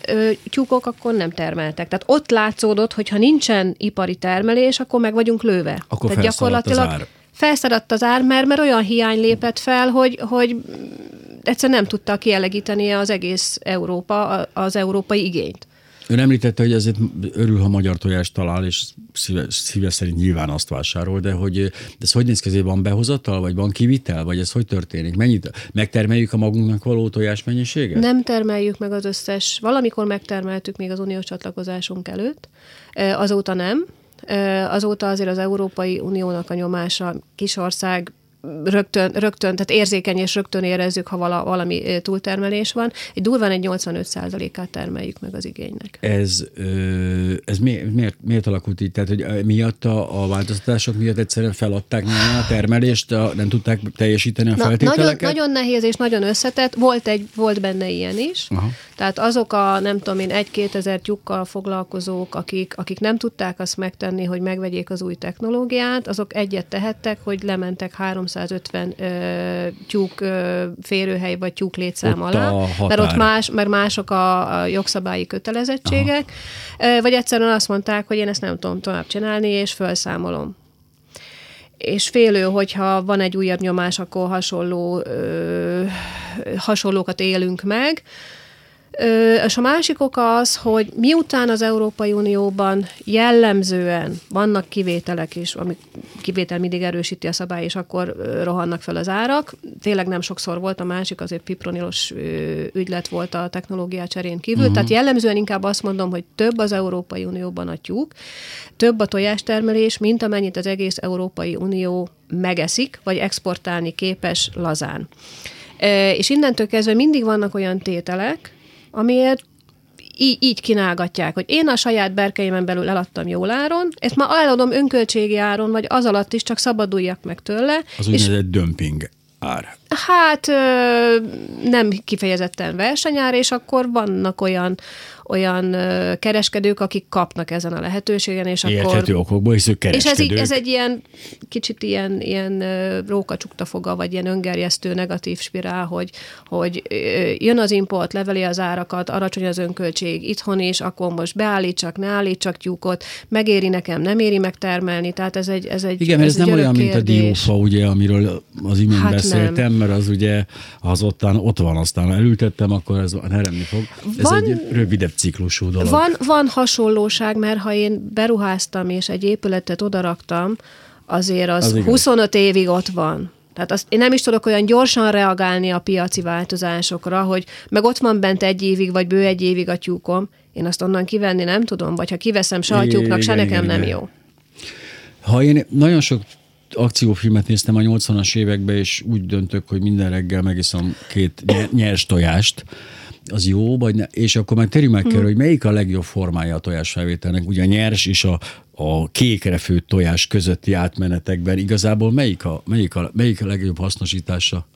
tyúkok akkor nem termeltek. Tehát ott látszódott, hogy ha nincsen ipari termelés, akkor meg vagyunk lőve. Akkor Tehát gyakorlatilag az ár felszaradt az ár, mert, mert olyan hiány lépett fel, hogy, hogy egyszerűen nem tudta kielegíteni az egész Európa, az európai igényt. Ön említette, hogy ezért örül, ha magyar tojást talál, és szíve, szíve szerint nyilván azt vásárol, de hogy de ez hogy néz ki, van behozatal, vagy van kivitel, vagy ez hogy történik? Mennyit megtermeljük a magunknak való tojás mennyiséget? Nem termeljük meg az összes, valamikor megtermeltük még az uniós csatlakozásunk előtt, azóta nem, Azóta azért az Európai Uniónak a nyomása kisország rögtön, rögtön, tehát érzékeny és rögtön érezzük, ha vala, valami túltermelés van. Egy durván egy 85%-át termeljük meg az igénynek. Ez, ez miért, miért, miért alakult így? Tehát, hogy miatt a, a változtatások miatt egyszerűen feladták a termelést, a, nem tudták teljesíteni a Na, feltételeket? Nagyon, nagyon nehéz és nagyon összetett. Volt, egy, volt benne ilyen is. Aha. Tehát azok a, nem tudom én, egy-két ezer tyúkkal foglalkozók, akik, akik nem tudták azt megtenni, hogy megvegyék az új technológiát, azok egyet tehettek, hogy lementek 350 ö, tyúk ö, férőhely vagy tyúk létszám ott alá, mert ott más, mert mások a, a jogszabályi kötelezettségek, Aha. vagy egyszerűen azt mondták, hogy én ezt nem tudom tovább csinálni, és felszámolom és félő, hogyha van egy újabb nyomás, akkor hasonló, ö, hasonlókat élünk meg. És a másik oka az, hogy miután az Európai Unióban jellemzően vannak kivételek is, ami kivétel mindig erősíti a szabály, és akkor rohannak fel az árak. Tényleg nem sokszor volt, a másik azért pipronilos ügylet volt a technológia cserén kívül. Uh-huh. Tehát jellemzően inkább azt mondom, hogy több az Európai Unióban a tyúk, több a tojástermelés, mint amennyit az egész Európai Unió megeszik, vagy exportálni képes lazán. És innentől kezdve mindig vannak olyan tételek, amiért így, így kínálgatják, hogy én a saját berkeimen belül eladtam jól áron, ezt már eladom önköltségi áron, vagy az alatt is csak szabaduljak meg tőle. Az úgynevezett dömping ár. Hát nem kifejezetten versenyár, és akkor vannak olyan olyan kereskedők, akik kapnak ezen a lehetőségen, és Érthető akkor... okokból, hisz ők És ez, így, ez egy ilyen kicsit ilyen, ilyen rókacsukta foga, vagy ilyen öngerjesztő negatív spirál, hogy, hogy jön az import, leveli az árakat, alacsony az önköltség itthon is, akkor most beállítsak, ne állítsak tyúkot, megéri nekem, nem éri megtermelni, tehát ez egy ez egy Igen, mert ez, ez nem olyan, kérdés. mint a diófa, ugye, amiről az imént hát beszéltem, nem. mert az ugye, az ottan, ott van, aztán elültettem, akkor ez heremni fog. Ez van, egy rövidebb ciklusú dolog. Van, van hasonlóság, mert ha én beruháztam és egy épületet odaraktam, azért az, az 25 igaz. évig ott van. Tehát azt, én nem is tudok olyan gyorsan reagálni a piaci változásokra, hogy meg ott van bent egy évig, vagy bő egy évig a tyúkom, én azt onnan kivenni nem tudom, vagy ha kiveszem, se a tyúknak, se nekem igen, nem igen. jó. Ha én nagyon sok akciófilmet néztem a 80-as években, és úgy döntök, hogy minden reggel megiszom két nyers tojást, az jó, vagy ne, és akkor már térjünk meg kell, hmm. hogy melyik a legjobb formája a tojásfelvételnek, ugye a nyers és a, a kékre főtt tojás közötti átmenetekben igazából melyik a, melyik a, melyik a legjobb hasznosítása?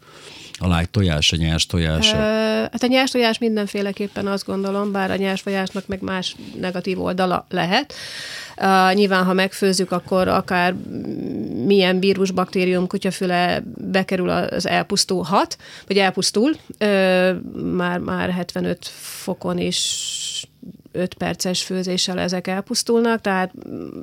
A lágy tojás, a nyers tojás? Uh, hát a nyers tojás mindenféleképpen azt gondolom, bár a nyers tojásnak meg más negatív oldala lehet. Uh, nyilván, ha megfőzzük, akkor akár milyen vírus, baktérium, kutyafüle bekerül, az elpusztulhat, vagy elpusztul. Uh, már, már 75 fokon is 5 perces főzéssel ezek elpusztulnak, tehát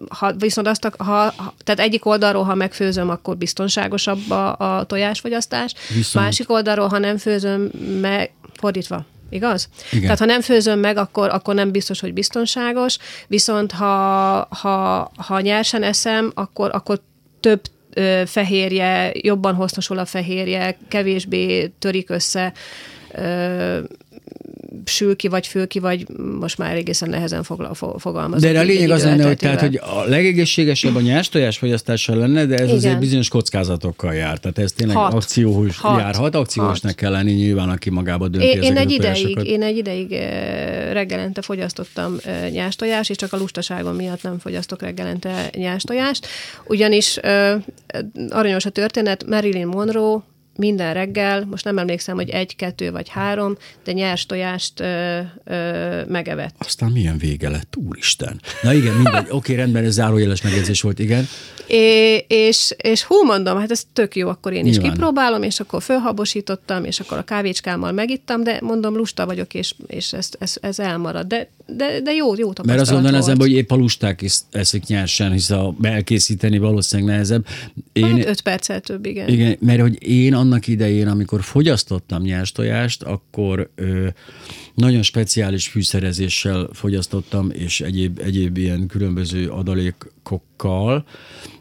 ha, viszont azt, ha, ha, tehát egyik oldalról, ha megfőzöm, akkor biztonságosabb a, a tojásfogyasztás, viszont... másik oldalról, ha nem főzöm meg, fordítva. Igaz? Igen. Tehát ha nem főzöm meg, akkor, akkor nem biztos, hogy biztonságos, viszont ha, ha, ha nyersen eszem, akkor, akkor több ö, fehérje, jobban hasznosul a fehérje, kevésbé törik össze, ö, sül ki, vagy fül ki, vagy most már egészen nehezen fogalmazom. De a lényeg az lenne, hogy, tehát, hogy a legegészségesebb a [clears throat] nyers tojás fogyasztása lenne, de ez Igen. azért bizonyos kockázatokkal jár. Tehát ez tényleg hat. akcióhús hat. járhat, akciósnak kell lenni nyilván, aki magába dönti én, én egy ideig, Én egy ideig eh, reggelente fogyasztottam eh, nyers tojás, és csak a lustaságom miatt nem fogyasztok reggelente nyers tojást, ugyanis uh, aranyos a történet, Marilyn Monroe minden reggel, most nem emlékszem, hogy egy, kettő vagy három, de nyers tojást ö, ö, megevett. Aztán milyen vége lett, úristen. Na igen, mindegy. [laughs] Oké, okay, rendben, ez zárójeles megjegyzés volt, igen. É, és, és hú, mondom, hát ez tök jó, akkor én Nyilván. is kipróbálom, és akkor fölhabosítottam, és akkor a kávécskámmal megittam, de mondom, lusta vagyok, és, és ez, ez, ez elmarad. De, de, de jó, jó tapasztalat Mert azt mondaná az ember, hogy épp a lusták is eszik nyersen, hisz a elkészíteni valószínűleg nehezebb. Én, hát öt perccel több, igen. Igen, mert hogy én annak idején, amikor fogyasztottam nyers tojást, akkor ö, nagyon speciális fűszerezéssel fogyasztottam, és egyéb, egyéb ilyen különböző adalékokkal,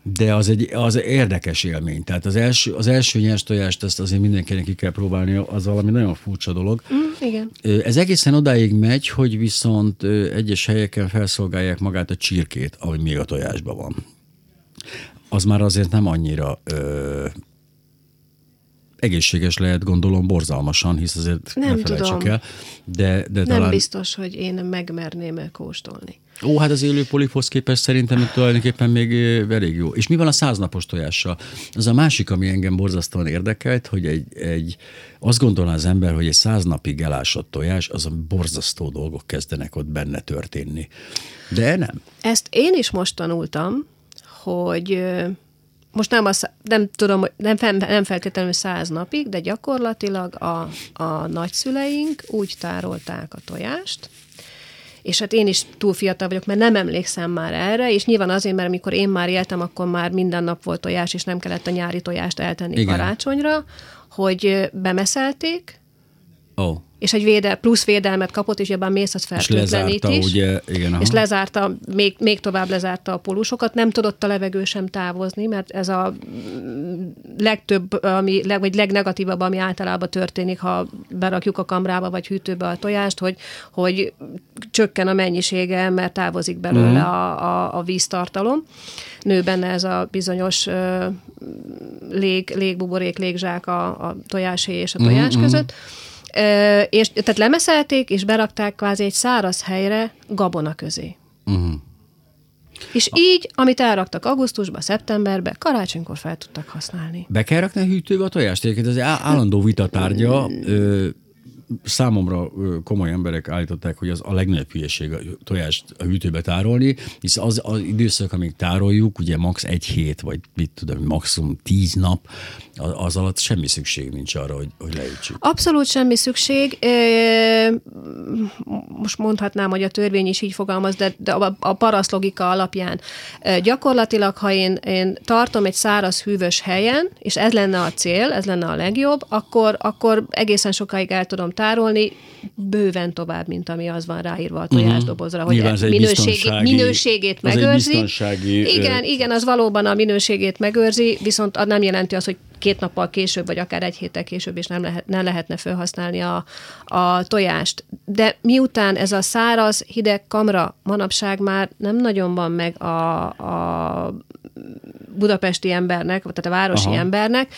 de az egy az érdekes élmény. Tehát az első, az első nyers tojást ezt azért mindenkinek ki kell próbálni, az valami nagyon furcsa dolog. Mm, igen. Ez egészen odáig megy, hogy viszont egyes helyeken felszolgálják magát a csirkét, ami még a tojásban van. Az már azért nem annyira ö, egészséges lehet, gondolom, borzalmasan, hisz azért nem ne felejtsük el. De, de nem talán... biztos, hogy én megmerném kóstolni. Ó, hát az élő polifosz képes szerintem itt tulajdonképpen még elég jó. És mi van a száznapos tojással? Az a másik, ami engem borzasztóan érdekelt, hogy egy, egy azt gondolná az ember, hogy egy száz napig elásott tojás, az a borzasztó dolgok kezdenek ott benne történni. De nem. Ezt én is most tanultam, hogy most nem, az, nem tudom, nem, nem feltétlenül száz napig, de gyakorlatilag a, a nagyszüleink úgy tárolták a tojást, és hát én is túl fiatal vagyok, mert nem emlékszem már erre, és nyilván azért, mert amikor én már éltem, akkor már minden nap volt tojás, és nem kellett a nyári tojást eltenni Igen. karácsonyra, hogy bemeszelték, oh és egy védel, plusz védelmet kapott, és jobban mész, az fertőtlenít is. Ugye, igen, és lezárta, még, még tovább lezárta a polusokat, nem tudott a levegő sem távozni, mert ez a legtöbb, ami, leg, vagy legnegatívabb, ami általában történik, ha berakjuk a kamrába vagy hűtőbe a tojást, hogy, hogy csökken a mennyisége, mert távozik belőle mm. a, a, a víztartalom. Nő benne ez a bizonyos uh, lég, légbuborék, légzsák a, a tojásé és a tojás mm-hmm. között. És tehát lemeszelték, és berakták kvázi egy száraz helyre gabona közé. Uh-huh. És így, amit elraktak augusztusba, szeptemberbe, karácsonykor fel tudtak használni. Be kell rakni a hűtőbe a tojást? Egyébként ez állandó vitatárgya. Ö, számomra komoly emberek állították, hogy az a legnagyobb hülyeség a tojást a hűtőbe tárolni, hisz az az időszak, amíg tároljuk, ugye max. egy hét, vagy mit tudom, maximum tíz nap, az alatt semmi szükség nincs arra, hogy, hogy leütsük. Abszolút semmi szükség. Most mondhatnám, hogy a törvény is így fogalmaz, de, de a parasz logika alapján gyakorlatilag, ha én, én tartom egy száraz hűvös helyen, és ez lenne a cél, ez lenne a legjobb, akkor, akkor egészen sokáig el tudom tárolni, bőven tovább, mint ami az van ráírva a mhm. tojásdobozra, hogy Nyilván minőségi, minőségét megőrzi. Igen, igen, az valóban a minőségét megőrzi, viszont az nem jelenti azt, hogy két nappal később, vagy akár egy héttel később is nem, lehet, nem lehetne felhasználni a, a tojást. De miután ez a száraz, hideg kamra manapság már nem nagyon van meg a, a budapesti embernek, tehát a városi Aha. embernek,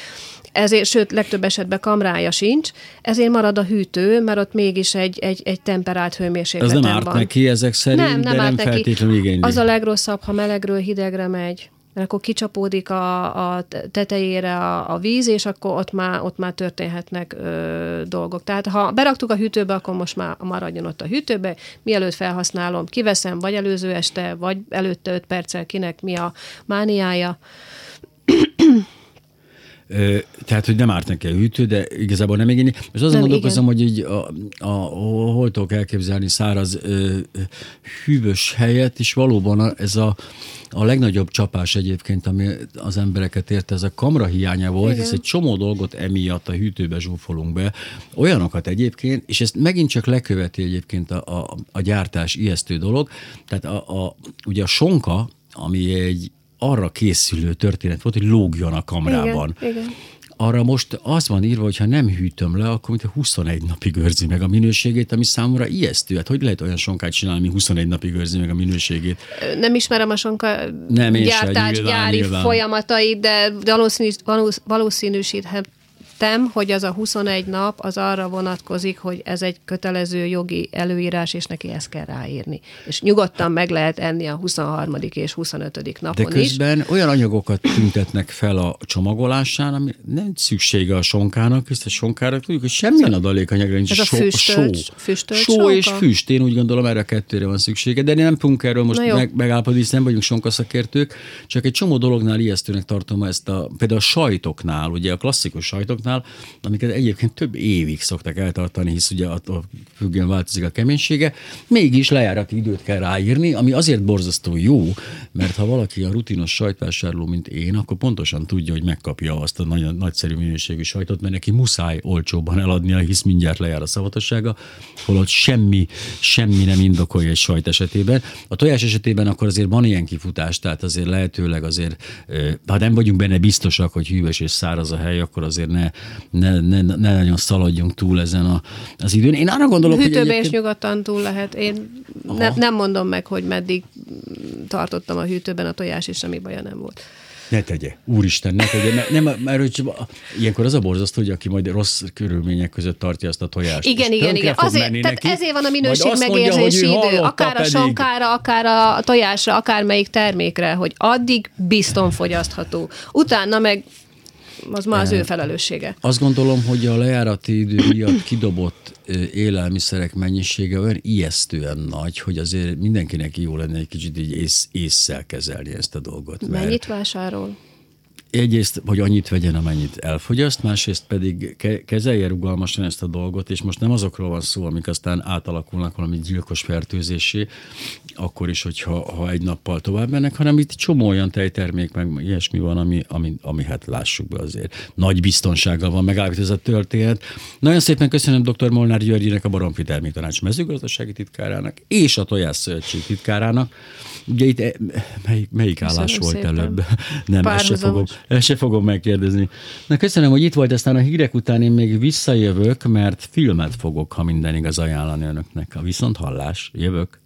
ezért, sőt, legtöbb esetben kamrája sincs, ezért marad a hűtő, mert ott mégis egy, egy, egy temperált hőmérsékleten van. Ez nem árt van. neki ezek szerint, nem, nem de nem feltétlenül igényli. Az a legrosszabb, ha melegről hidegre megy mert akkor kicsapódik a, a tetejére a, a víz, és akkor ott már, ott már történhetnek ö, dolgok. Tehát ha beraktuk a hűtőbe, akkor most már maradjon ott a hűtőbe, mielőtt felhasználom, kiveszem, vagy előző este, vagy előtte öt perccel, kinek mi a mániája. Tehát, hogy nem árt neki a hűtő, de igazából nem igényli. És azon gondolkozom, hogy így a, a, a, hol tudok elképzelni száraz ö, hűvös helyet, és valóban ez a, a legnagyobb csapás egyébként, ami az embereket érte, ez a kamra hiánya volt, Igen. ez egy csomó dolgot emiatt a hűtőbe zsúfolunk be. Olyanokat egyébként, és ezt megint csak leköveti egyébként a, a, a gyártás ijesztő dolog. Tehát a, a, ugye a sonka, ami egy arra készülő történet volt, hogy lógjon a kamrában. Igen, igen. Arra most az van írva, hogy ha nem hűtöm le, akkor mint 21 napig őrzi meg a minőségét, ami számomra ijesztő. Hát hogy lehet olyan sonkát csinálni, ami 21 napig őrzi meg a minőségét? Nem ismerem a sonka nem, gyártás, nyilván, gyári nyilván. folyamatait, de valószínűsíthet értem, hogy az a 21 nap az arra vonatkozik, hogy ez egy kötelező jogi előírás, és neki ezt kell ráírni. És nyugodtan meg lehet enni a 23. és 25. napon De közben is. olyan anyagokat tüntetnek fel a csomagolásán, ami nem szüksége a sonkának, hisz a sonkára tudjuk, hogy semmilyen adalékanyagra nincs. Ez a füstölt, só, füstölt só sonka? és füst, én úgy gondolom, erre a kettőre van szüksége, de nem tudunk erről most meg, megállapodni, hiszen nem vagyunk sonkaszakértők, csak egy csomó dolognál ijesztőnek tartom ezt a, például a sajtoknál, ugye a klasszikus sajtoknál, sajtoknál, amiket egyébként több évig szoktak eltartani, hisz ugye attól függően változik a keménysége, mégis lejárati időt kell ráírni, ami azért borzasztó jó, mert ha valaki a rutinos sajtvásárló, mint én, akkor pontosan tudja, hogy megkapja azt a nagyon nagyszerű minőségű sajtot, mert neki muszáj olcsóban eladnia, hisz mindjárt lejár a szavatossága, holott semmi, semmi nem indokolja egy sajt esetében. A tojás esetében akkor azért van ilyen kifutás, tehát azért lehetőleg azért, ha nem vagyunk benne biztosak, hogy hűvös és száraz a hely, akkor azért ne ne, ne, ne nagyon szaladjunk túl ezen a, az időn. Én arra gondolok, Hűtőbe hogy egyébként... is nyugodtan túl lehet. Én ne, nem mondom meg, hogy meddig tartottam a hűtőben a tojás, és semmi baja nem volt. Ne tegye, úristen, ne tegye, mert, nem, mert hogy ilyenkor az a borzasztó, hogy aki majd rossz körülmények között tartja azt a tojást. Igen, igen, igen. Azért, tehát neki, ezért van a minőség megérzési idő, akár a sonkára, akár a tojásra, akár melyik termékre, hogy addig bizton fogyasztható. Utána meg az már az ő felelőssége. Azt gondolom, hogy a lejárati idő miatt kidobott élelmiszerek mennyisége olyan ijesztően nagy, hogy azért mindenkinek jó lenne egy kicsit így ész, észszel kezelni ezt a dolgot. Mennyit vásárol? Egyrészt, hogy annyit vegyen, amennyit elfogyaszt, másrészt pedig ke- kezelje rugalmasan ezt a dolgot, és most nem azokról van szó, amik aztán átalakulnak valami gyilkos fertőzésé, akkor is, hogyha ha egy nappal tovább mennek, hanem itt csomó olyan tejtermék, meg ilyesmi van, ami, ami, ami hát lássuk be azért. Nagy biztonsággal van megállapítva ez a történet. Nagyon szépen köszönöm dr. Molnár Györgyinek, a Baromfi Terméktanács mezőgazdasági titkárának és a Tojás Szövetség titkárának. Ugye itt eh, melyik, melyik állás volt szépen. előbb? [laughs] Nem, ezt se, fogom, ezt se fogom megkérdezni. Na köszönöm, hogy itt volt, aztán a hírek után én még visszajövök, mert filmet fogok, ha minden igaz ajánlani önöknek. A viszont hallás, jövök.